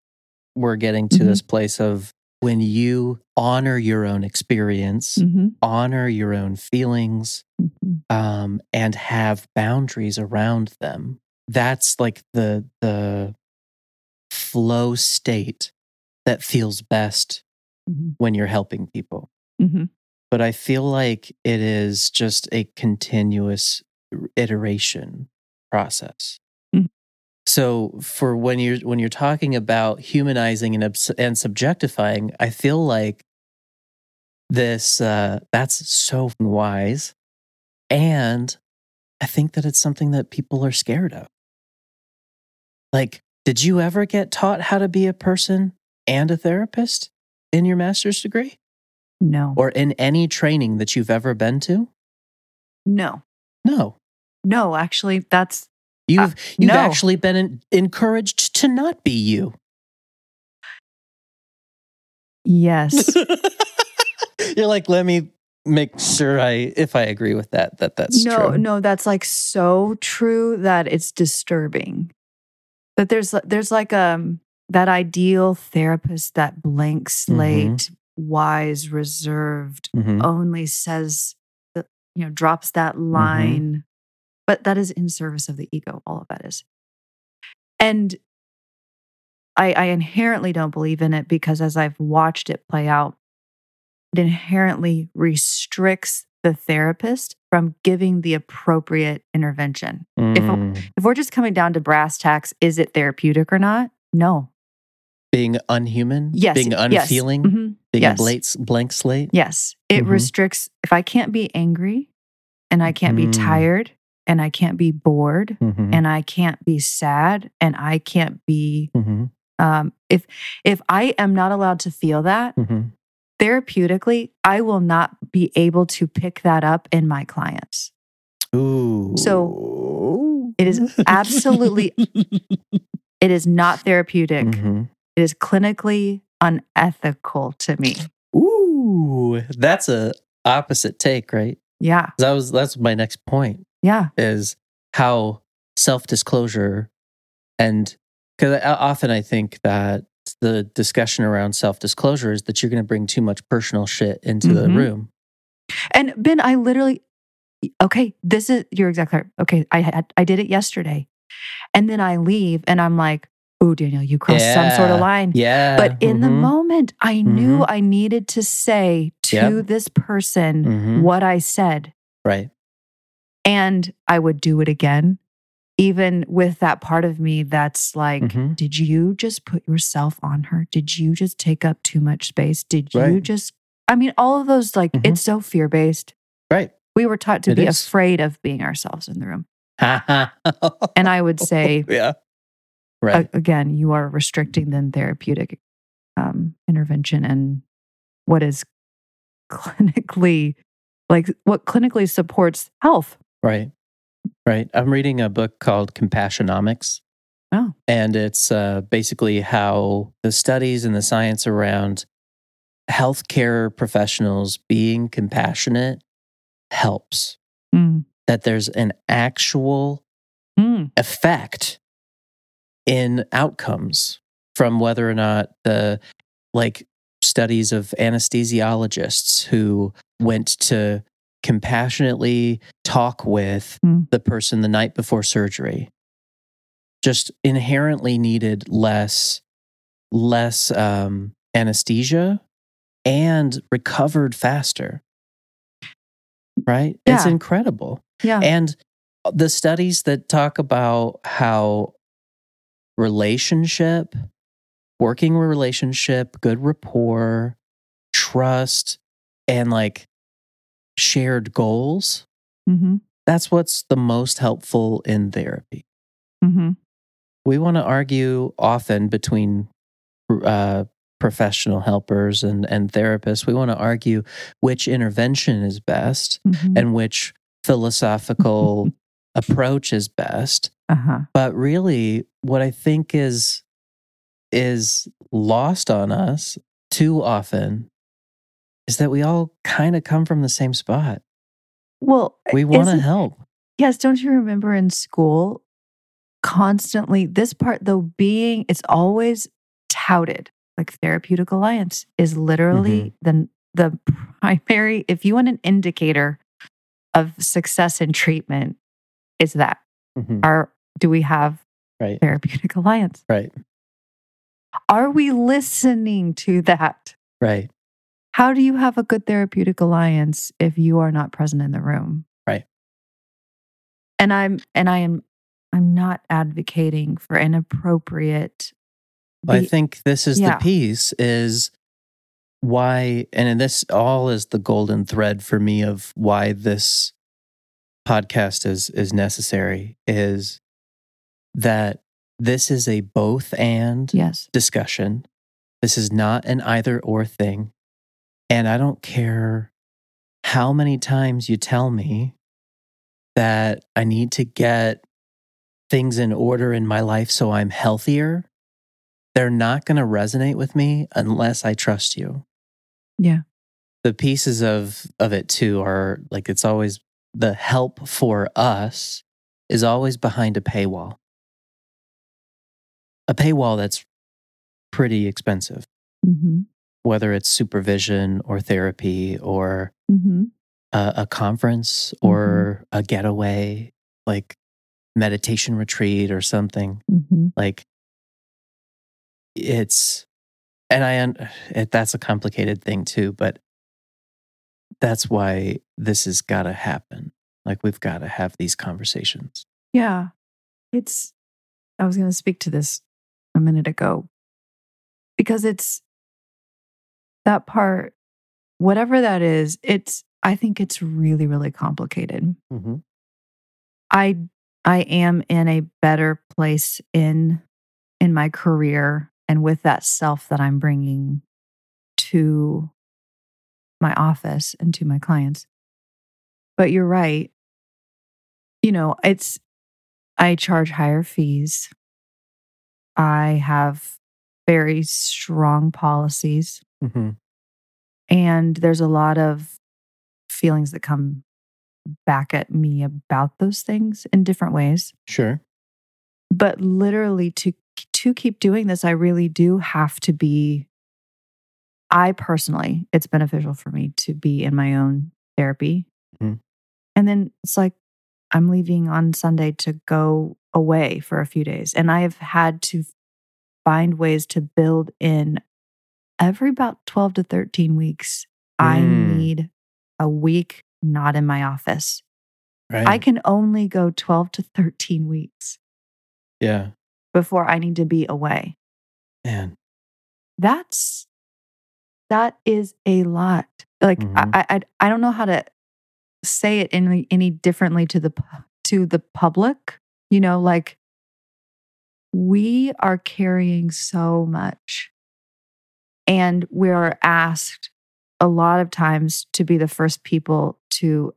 we're getting to Mhm. this place of when you honor your own experience, Mhm. honor your own feelings, Mhm. um, and have boundaries around them. That's like the the flow state that feels best Mhm. when you're helping people. Mhm. But I feel like it is just a continuous iteration process. So for when you're when you're talking about humanizing and obs- and subjectifying, I feel like this uh, that's so wise, and I think that it's something that people are scared of. Like, did you ever get taught how to be a person and a therapist in your master's degree? no or in any training that you've ever been to? no No. no actually that's You've you've no. actually been en- encouraged to not be you. yes You're like, let me make sure I if I agree with that that that's no, true. no, that's like so true that it's disturbing. That there's there's like um that ideal therapist that blank slate, wise, reserved, Mhm. only says you know drops that Mm-hmm. line, but that is in service of the ego. All of that is, and I, I inherently don't believe in it because as I've watched it play out, it inherently restricts the therapist from giving the appropriate intervention. If- Mm. If we're just coming down to brass tacks, is it therapeutic or not? No. being unhuman, Yes. being yes. unfeeling, Mhm. being yes. a blank, blank slate. Yes. It Mhm. restricts if I can't be angry and I can't be Mm. tired and I can't be bored Mhm. and I can't be sad and I can't be Mhm. um if if I am not allowed to feel that Mhm. therapeutically, I will not be able to pick that up in my clients. Ooh. So, it is absolutely- It is not therapeutic. Mhm. It is clinically unethical to me. Ooh, that's a opposite take, right? Yeah. That was that's my next point Yeah. is how self disclosure and because often I think that the discussion around self disclosure is that you're going to bring too much personal shit into the Mhm. room. And Ben, I literally, okay, this is, you're exactly right. Okay, I had, I did it yesterday. And then I leave and I'm like, oh, Danielle, you crossed some sort of line. Yeah, But in the mhm, moment, I knew I needed to say to Yep. this person mhm. what I said. right, And I would do it again, even with that part of me that's like, Mhm. did you just put yourself on her? Did you just take up too much space? Did you just, I mean, all of those, like, Mhm. it's so fear based. right. We were taught to It be is. afraid of being ourselves in the room. and I would say, yeah, a- right, again, you are restricting the therapeutic um, intervention and what is clinically, like what clinically supports health. Right, right. I'm reading a book called Compassionomics. Oh. and it's uh, basically how the studies and the science around healthcare professionals being compassionate helps. Mm. That there's an actual Mm. effect in outcomes from whether or not the like studies of anesthesiologists who went to compassionately talk with Hmm. the person the night before surgery. Just inherently needed less less um, anesthesia and recovered faster. Right? It's incredible. Yeah. and the studies that talk about how relationship, working relationship, good rapport, trust, and like shared goals, hmm that's what's the most helpful in therapy. hmm We want to argue often between uh, professional helpers and, and therapists. We want to argue which intervention is best hmm and which philosophical approach is best. uh-huh. But really, what I think is is lost on us too often is that we all kind of come from the same spot. Well, We want to help. Yes, don't you remember in school constantly this part though being it's always touted like therapeutic alliance is literally the the primary if you want an indicator of success in treatment is that Mhm. are do we have Right. therapeutic alliance Right. are we listening to that Right. How do you have a good therapeutic alliance if you are not present in the room Right. and i'm and i am i'm not advocating for inappropriate I think this is Yeah. the piece is why and this all is the golden thread for me of why this podcast is is necessary is that this is a both and yes discussion. This is not an either or thing. And I don't care how many times you tell me that I need to get things in order in my life so I'm healthier. They're not going to resonate with me unless I trust you. Yeah. The pieces of of it too are like it's always the help for us is always behind a paywall. A paywall that's pretty expensive mm-hmm. Whether it's supervision or therapy or Mm-hmm. a, a conference or a getaway, like meditation retreat or something. Mm-hmm. Like, it's and I it, that's a complicated thing too, but that's why this has got to happen. Like we've got to have these conversations. Yeah. It's, I was going to speak to this a minute ago because it's that part, whatever that is, it's, I think it's really, really complicated. Mm-hmm. I, I am in a better place in, in my career and with that self that I'm bringing to my office and to my clients. But you're right. You know, it's, I charge higher fees. I have very strong policies. Mm-hmm. And there's a lot of feelings that come back at me about those things in different ways. Sure. But literally to to keep doing this, I really do have to be I personally, it's beneficial for me to be in my own therapy. Mhm. And then it's like I'm leaving on Sunday to go away for a few days. And I have had to find ways to build in every about 12 to 13 weeks. I Mm. need a week not in my office. Right. I can only go 12 to 13 weeks yeah. before I need to be away. Man. that's that is a lot like Mhm. I, I i don't know how to say it any any differently to the to the public you know like we are carrying so much and we are asked a lot of times to be the first people to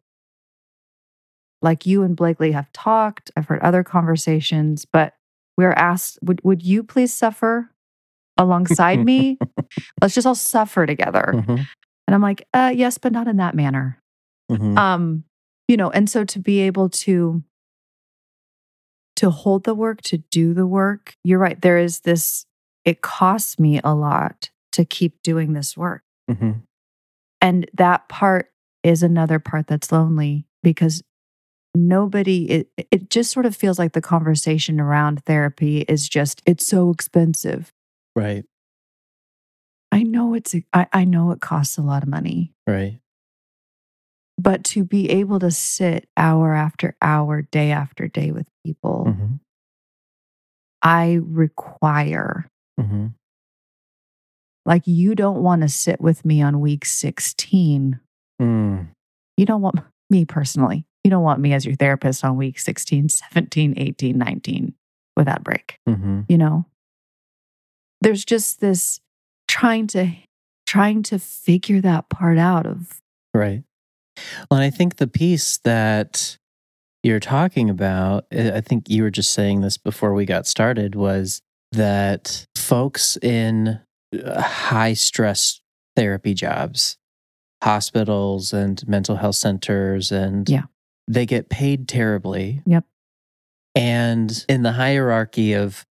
like you and blakely have talked i've heard other conversations but we're asked would, would you please suffer alongside me let's just all suffer together Mhm. and i'm like uh yes but not in that manner Mhm. um you know and so to be able to to hold the work to do the work you're right there is this it costs me a lot to keep doing this work Mhm. and that part is another part that's lonely because nobody it, it just sort of feels like the conversation around therapy is just it's so expensive Right. i know it's I, I know it costs a lot of money Right. but to be able to sit hour after hour day after day with people Mhm. i require Mhm. Like you don't want to sit with me on week 16 Mm. you don't want me personally you don't want me as your therapist on week 16 17 18 19 without break Mhm. you know there's just this trying to trying to figure that part out of Right. Well, and I think the piece that you're talking about, I think you were just saying this before we got started, was that folks in high stress therapy jobs, hospitals and mental health centers, and Yeah. they get paid terribly. Yep. And in the hierarchy of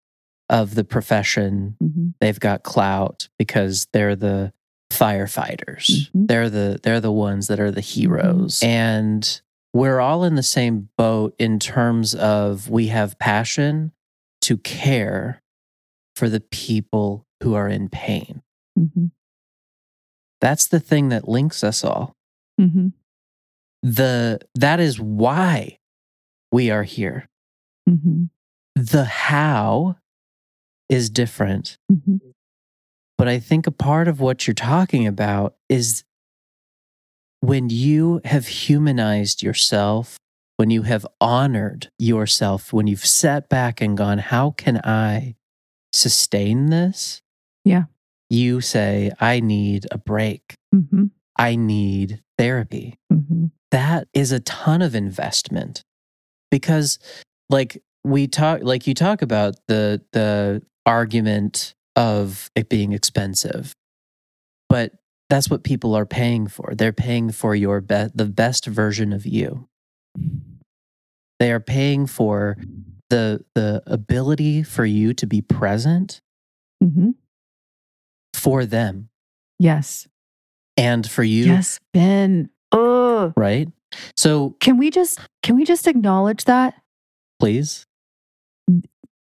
of the profession, Mhm, they've got clout because they're the firefighters. Mhm. They're the they're the ones that are the heroes. And we're all in the same boat in terms of we have passion to care for the people who are in pain. mhm, That's the thing that links us all. mhm, The that is why we are here. mhm, The how is different. mhm. But I think a part of what you're talking about is when you have humanized yourself, when you have honored yourself, when you've sat back and gone, How can I sustain this? Yeah. You say, I need a break. Mhm, I need therapy. mhm. That is a ton of investment because, like, we talk, like you talk about the, the argument of it being expensive, but that's what people are paying for. They're paying for your be- the best version of you. They are paying for the the ability for you to be present Mhm. For them Yes. and for you, Yes, Ben. Oh, right? So can we just can we just acknowledge that please,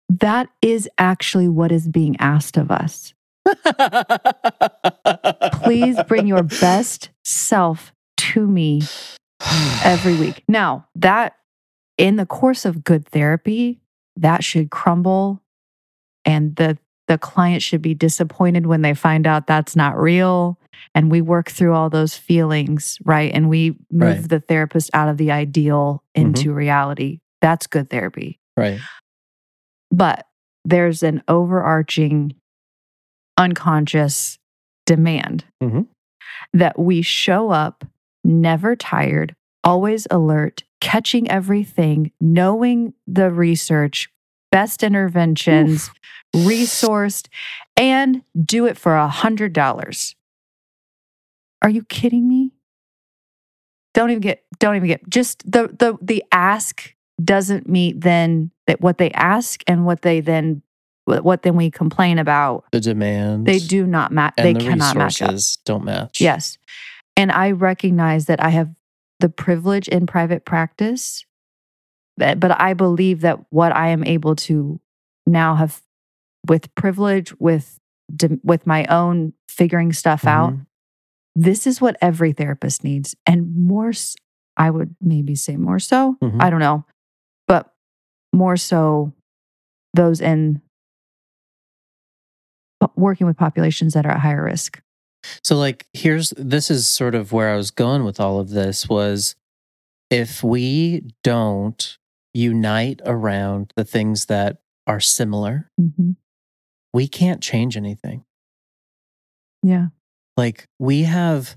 That is actually what is being asked of us. Please bring your best self to me every week. Now, that in the course of good therapy, that should crumble and the the client should be disappointed when they find out that's not real and we work through all those feelings, right? And we move Right. the therapist out of the ideal into reality. That's good therapy. right. But there's an overarching unconscious demand Mhm. that we show up never tired, always alert, catching everything, knowing the research, best interventions, resourced, and do it for a hundred dollars. Are you kidding me? Don't even get don't even get just the the the ask doesn't meet then that what they ask and what they then what then we complain about The demand. they do not match they the cannot match up don't match. yes and i recognize that i have the privilege in private practice but i believe that what i am able to now have with privilege with with my own figuring stuff out Mhm. this is what every therapist needs and more I would maybe say more so Mhm. i don't know but more so those in working with populations that are at higher risk So like here's this is sort of where I was going with all of this was if we don't unite around the things that are similar, Mhm. We can't change anything. yeah Like we have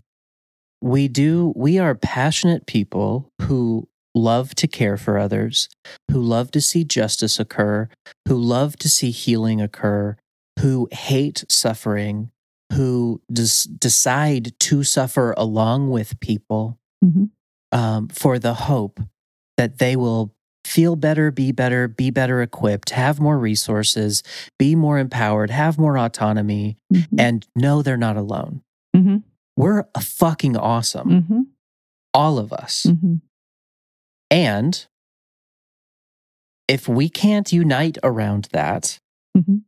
we do we are passionate people who love to care for others, who love to see justice occur, who love to see healing occur, who hate suffering, who des- decide to suffer along with people Mhm. um, for the hope that they will feel better, be better, be better equipped, have more resources, be more empowered, have more autonomy, Mhm. and know they're not alone. Mhm. We're a fucking awesome, Mhm. all of us. Mhm. And if we can't unite around that, Mhm.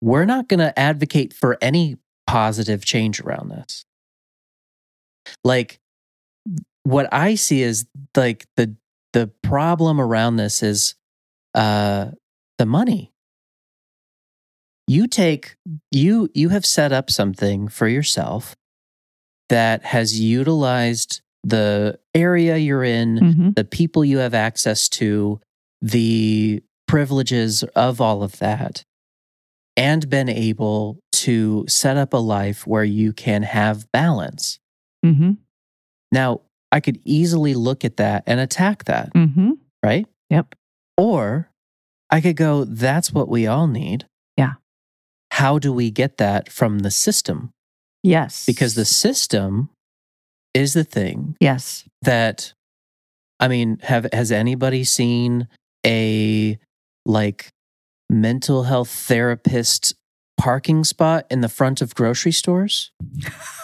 we're not going to advocate for any positive change around this. Like what I see is like the the problem around this is uh the money. You take you you have set up something for yourself that has utilized the area you're in, Mhm. the people you have access to, the privileges of all of that, and been able to set up a life where you can have balance. Mhm. Now, I could easily look at that and attack that, Mhm. right? Yep. Or I could go, that's what we all need. Yeah. How do we get that from the system? Yes. Because the system is the thing yes. that I mean, have has anybody seen a like mental health therapist parking spot in the front of grocery stores?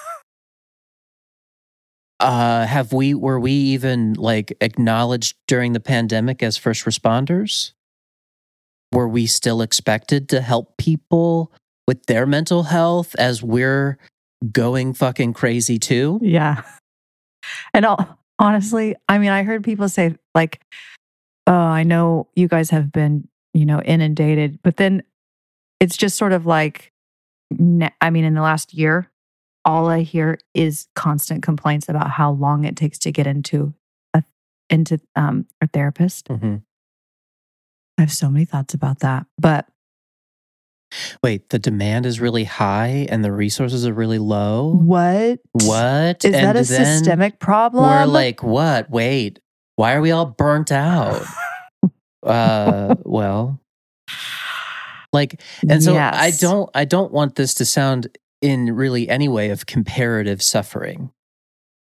uh have we were we even like acknowledged during the pandemic as first responders? Were we still expected to help people with their mental health as we're going fucking crazy too? Yeah. And all, honestly, I mean, I heard people say, like, oh, I know you guys have been, you know, inundated, but then it's just sort of like, I mean, in the last year, all I hear is constant complaints about how long it takes to get into a into um, a therapist. Mhm. I have so many thoughts about that, but Wait, the demand is really high and the resources are really low. what What is that a systemic problem? We're like, what? Wait, why are we all burnt out? uh, well, like, and so I don't, I don't want this to sound in really any way of comparative suffering.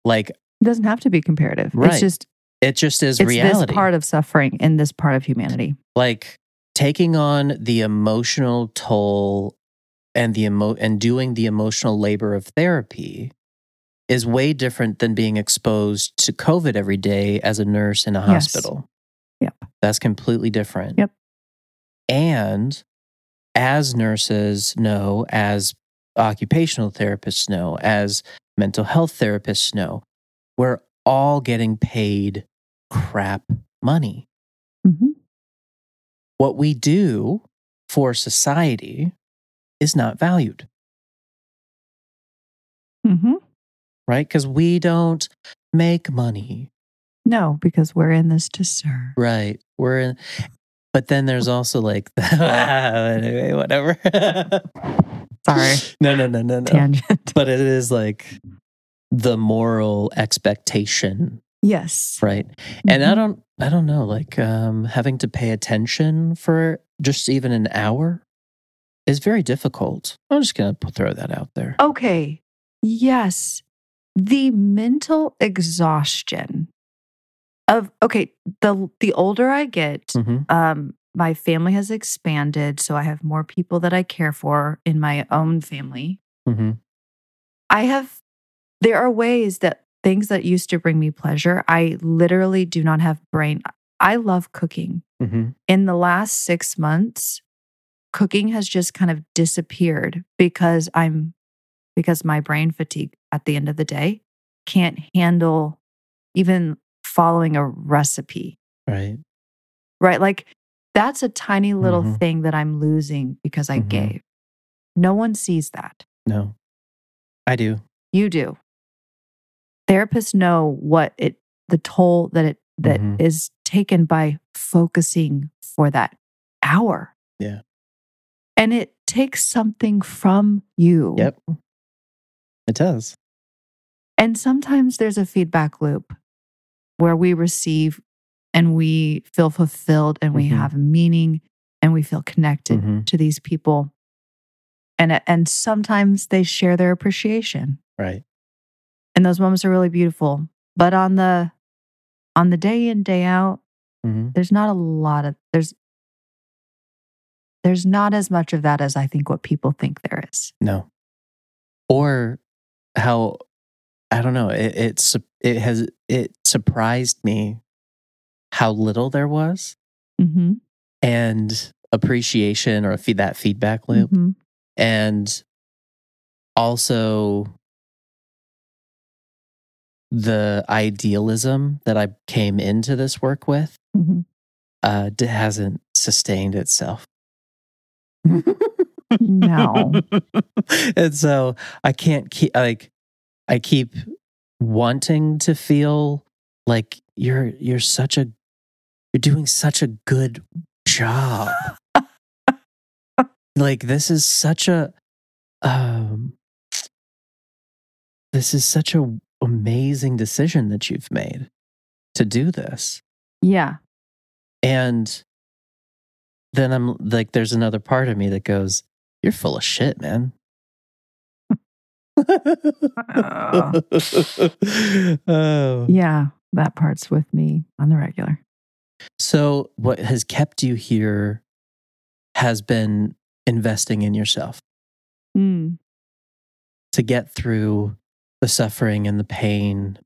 Like, It doesn't have to be comparative. Right. It's just it just is it's reality. this part of suffering in this part of humanity. like taking on the emotional toll and the emo- and doing the emotional labor of therapy is way different than being exposed to COVID every day as a nurse in a Yes. hospital. Yep. That's completely different. Yep. And as nurses know, as occupational therapists know, as mental health therapists know, we're all getting paid crap money. Mhm. What we do for society is not valued, Mhm. right? Because we don't make money, No, because we're in this to serve. right? We're in, but then there's also like, anyway, whatever. Sorry. No, no, no, no, no. Tangent. But it is like the moral expectation, Yes. right? And I Mhm. don't, I don't know, like um, having to pay attention for just even an hour is very difficult. I'm just gonna put- throw that out there. Okay. Yes. The mental exhaustion of okay, the the older I get, Mhm. um my family has expanded, so I have more people that I care for in my own family. Mhm. I have there are ways that things that used to bring me pleasure, I literally do not have brain. I love cooking. Mhm. in the last six months, cooking has just kind of disappeared because I'm because my brain fatigue at the end of the day can't handle even following a recipe, Right. right? Like that's a tiny little Mhm. thing that I'm losing because I Mhm. gave. No one sees that. No, I do. You do. Therapists know what it the toll that it that is Mhm. taken by focusing for that hour. Yeah. And it takes something from you. Yep. It does. And sometimes there's a feedback loop where we receive and we feel fulfilled and we Mhm. have meaning and we feel connected Mhm. to these people. And and sometimes they share their appreciation. Right. and those moments are really beautiful but on the on the day in day out Mhm. there's not a lot of there's there's not as much of that as i think what people think there is No. Or how I don't know. It it's it has it surprised me how little there was mm-hmm. and appreciation or feed that feedback loop Mhm. and also the idealism that I came into this work with Mhm. uh d- hasn't sustained itself. No. and so I can't keep like I keep wanting to feel like you're you're such a you're doing such a good job. like this is such a um this is such a amazing decision that you've made to do this. yeah And then I'm like, there's another part of me that goes, You're full of shit, man. oh. yeah that part's with me on the regular So, what has kept you here has been investing in yourself Mm. to get through the suffering and the pain,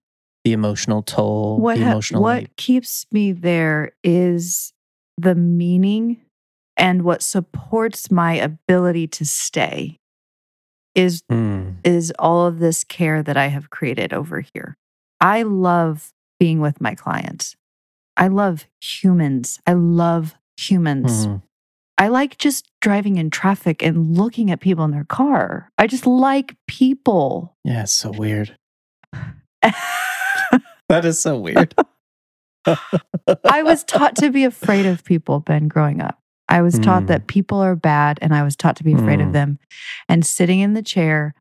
the emotional toll, what the ha- what keeps me there is the meaning and what supports my ability to stay is Mm, is all of this care that I have created over here. I love being with my clients. I love humans. I love humans. mhm. I like just driving in traffic and looking at people in their car. I just like people. Yeah, it's so weird. That is so weird. I was taught to be afraid of people, Ben, growing up. I was taught Mm. that people are bad and I was taught to be afraid Mm. of them. And sitting in the chair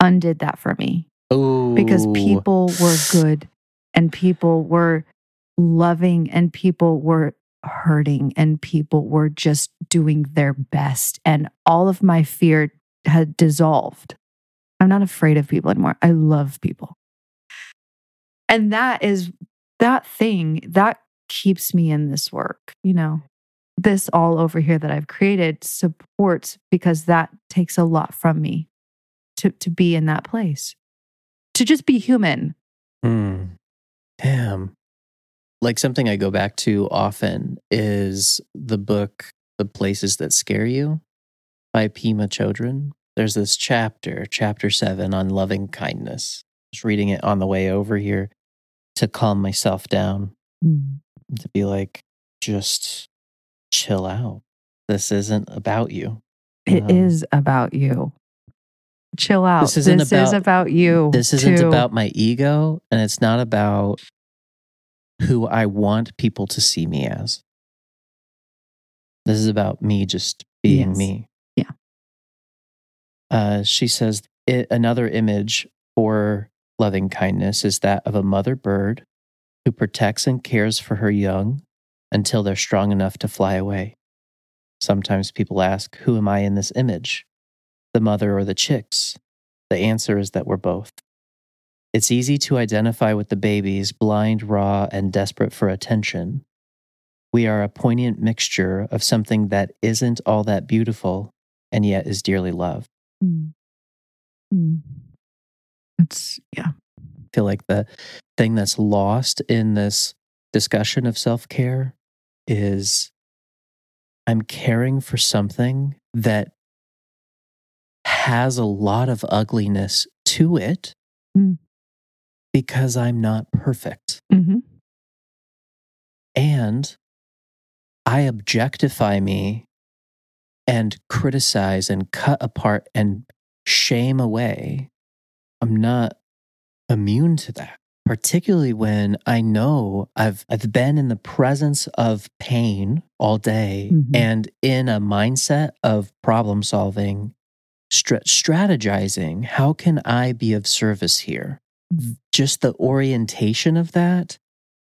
undid that for me. Oh, because people were good and people were loving and people were hurting and people were just doing their best and all of my fear had dissolved i'm not afraid of people anymore i love people and that is that thing that keeps me in this work you know this all over here that i've created supports because that takes a lot from me to to be in that place to just be human. Hmm. Damn. Like something I go back to often is the book The Places That Scare You by Pema Chodron. There's this chapter, chapter seven, on loving kindness. I was reading it on the way over here to calm myself down, Mm. to be like, just chill out. This isn't about you. It Um, is about you. Chill out. This isn't is about- about you. This isn't too. about my ego, and it's not about who I want people to see me as. This is about me just being Yes. me. Yeah. Uh, she says "I- another image for loving kindness is that of a mother bird who protects and cares for her young until they're strong enough to fly away. Sometimes people ask, Who am I in this image? The mother or the chicks? The answer is that we're both. It's easy to identify with the babies, blind, raw, and desperate for attention. We are a poignant mixture of something that isn't all that beautiful and yet is dearly loved. Mm. Mm. It's yeah. I feel like the thing that's lost in this discussion of self care is I'm caring for something that has a lot of ugliness to it Mm. Because I'm not perfect. Mm-hmm. And I objectify me and criticize and cut apart and shame away. I'm not immune to that, particularly when I know I've, I've been in the presence of pain all day Mhm. and in a mindset of problem solving, strategizing. How can I be of service here? Just the orientation of that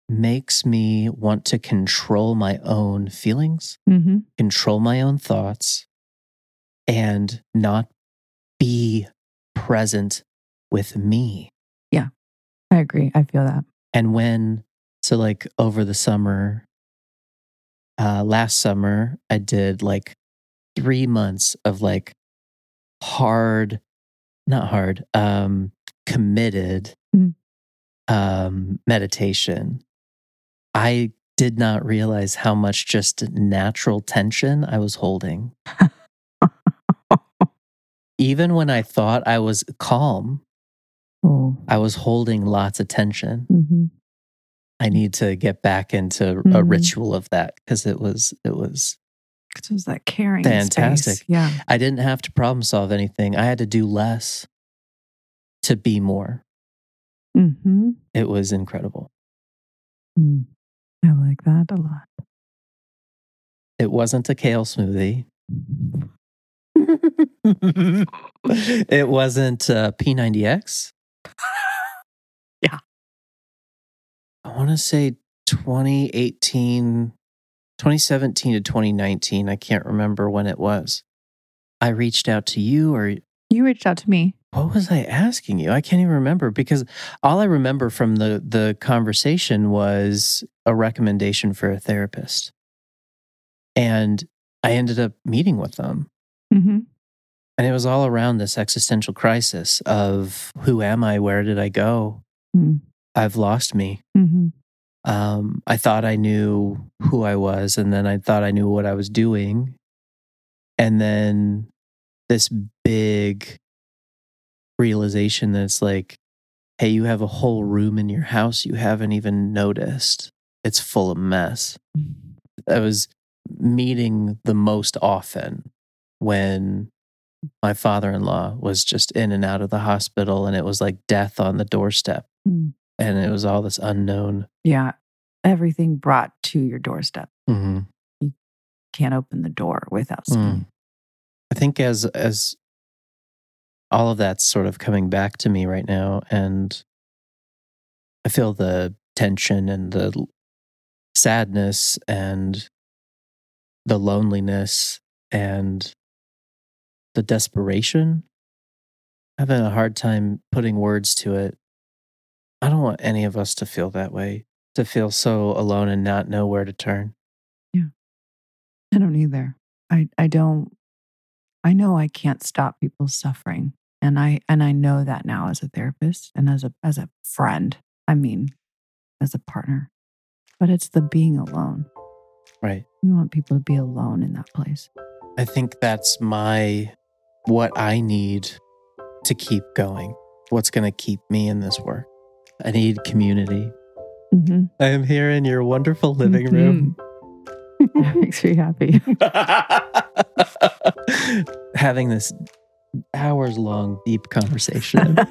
makes me want to control my own feelings, Mm-hmm. control my own thoughts, and not be present with me. Yeah, I agree. I feel that. And when, so like over the summer, uh, last summer, I did like three months of like hard, not hard, um, committed Mm. Um, meditation. I did not realize how much just natural tension I was holding. Even when I thought I was calm, Oh. I was holding lots of tension. Mm-hmm. I need to get back into a Mhm. ritual of that because it was it was It was that caring. Fantastic. Space. Yeah. I didn't have to problem solve anything. I had to do less to be more. Mm-hmm. It was incredible. Mm. I like that a lot. It wasn't a kale smoothie. it wasn't uh, P90X. Yeah. I want to say 2018, 2017 to 2019. I can't remember when it was. I reached out to you, or You reached out to me. what was I asking you? I can't even remember because all I remember from the, the conversation was a recommendation for a therapist. And I ended up meeting with them. Mm-hmm. And it was all around this existential crisis of who am I? Where did I go? Mm. I've lost me. Mm-hmm. Um, I thought I knew who I was, and then I thought I knew what I was doing. And then this big realization that it's like, hey, you have a whole room in your house you haven't even noticed. It's full of mess. I was meeting the most often when my father in law was just in and out of the hospital, and it was like death on the doorstep. Mm. And it was all this unknown. Yeah. Everything brought to your doorstep. Mm-hmm. Can't open the door without Mm. I think as as all of that's sort of coming back to me right now, and I feel the tension and the sadness and the loneliness and the desperation. Having a hard time putting words to it. I don't want any of us to feel that way, to feel so alone and not know where to turn. Yeah. I don't either. I I don't I know I can't stop people's suffering. And I and I know that now as a therapist and as a as a friend. I mean, as a partner. But it's the being alone. Right. You want people to be alone in that place. I think that's my what I need to keep going. What's going to keep me in this work? I need community. Mm-hmm. I am here in your wonderful living room. that makes me happy. Having this hours long deep conversation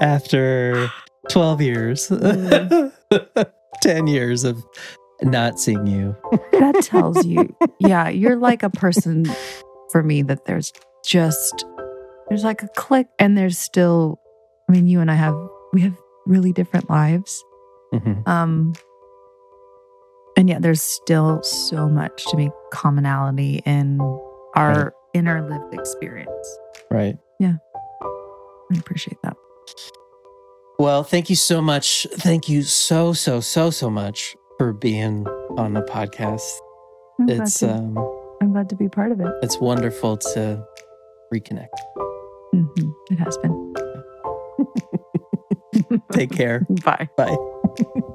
after 12 years, 10 years of not seeing you. that tells you, yeah, you're like a person for me that there's just, there's like a click and there's still, I mean, you and I have, we have really different lives. Mhm. Um, and yet there's still so much to be commonality in our Right. inner lived experience. Right. Yeah. I appreciate that. Well, thank you so much. Thank you so, so, so, so much for being on the podcast. I'm glad, It's to, um I'm glad to be part of it. it's wonderful to reconnect. Mhm. It has been. Take care. Bye. Bye.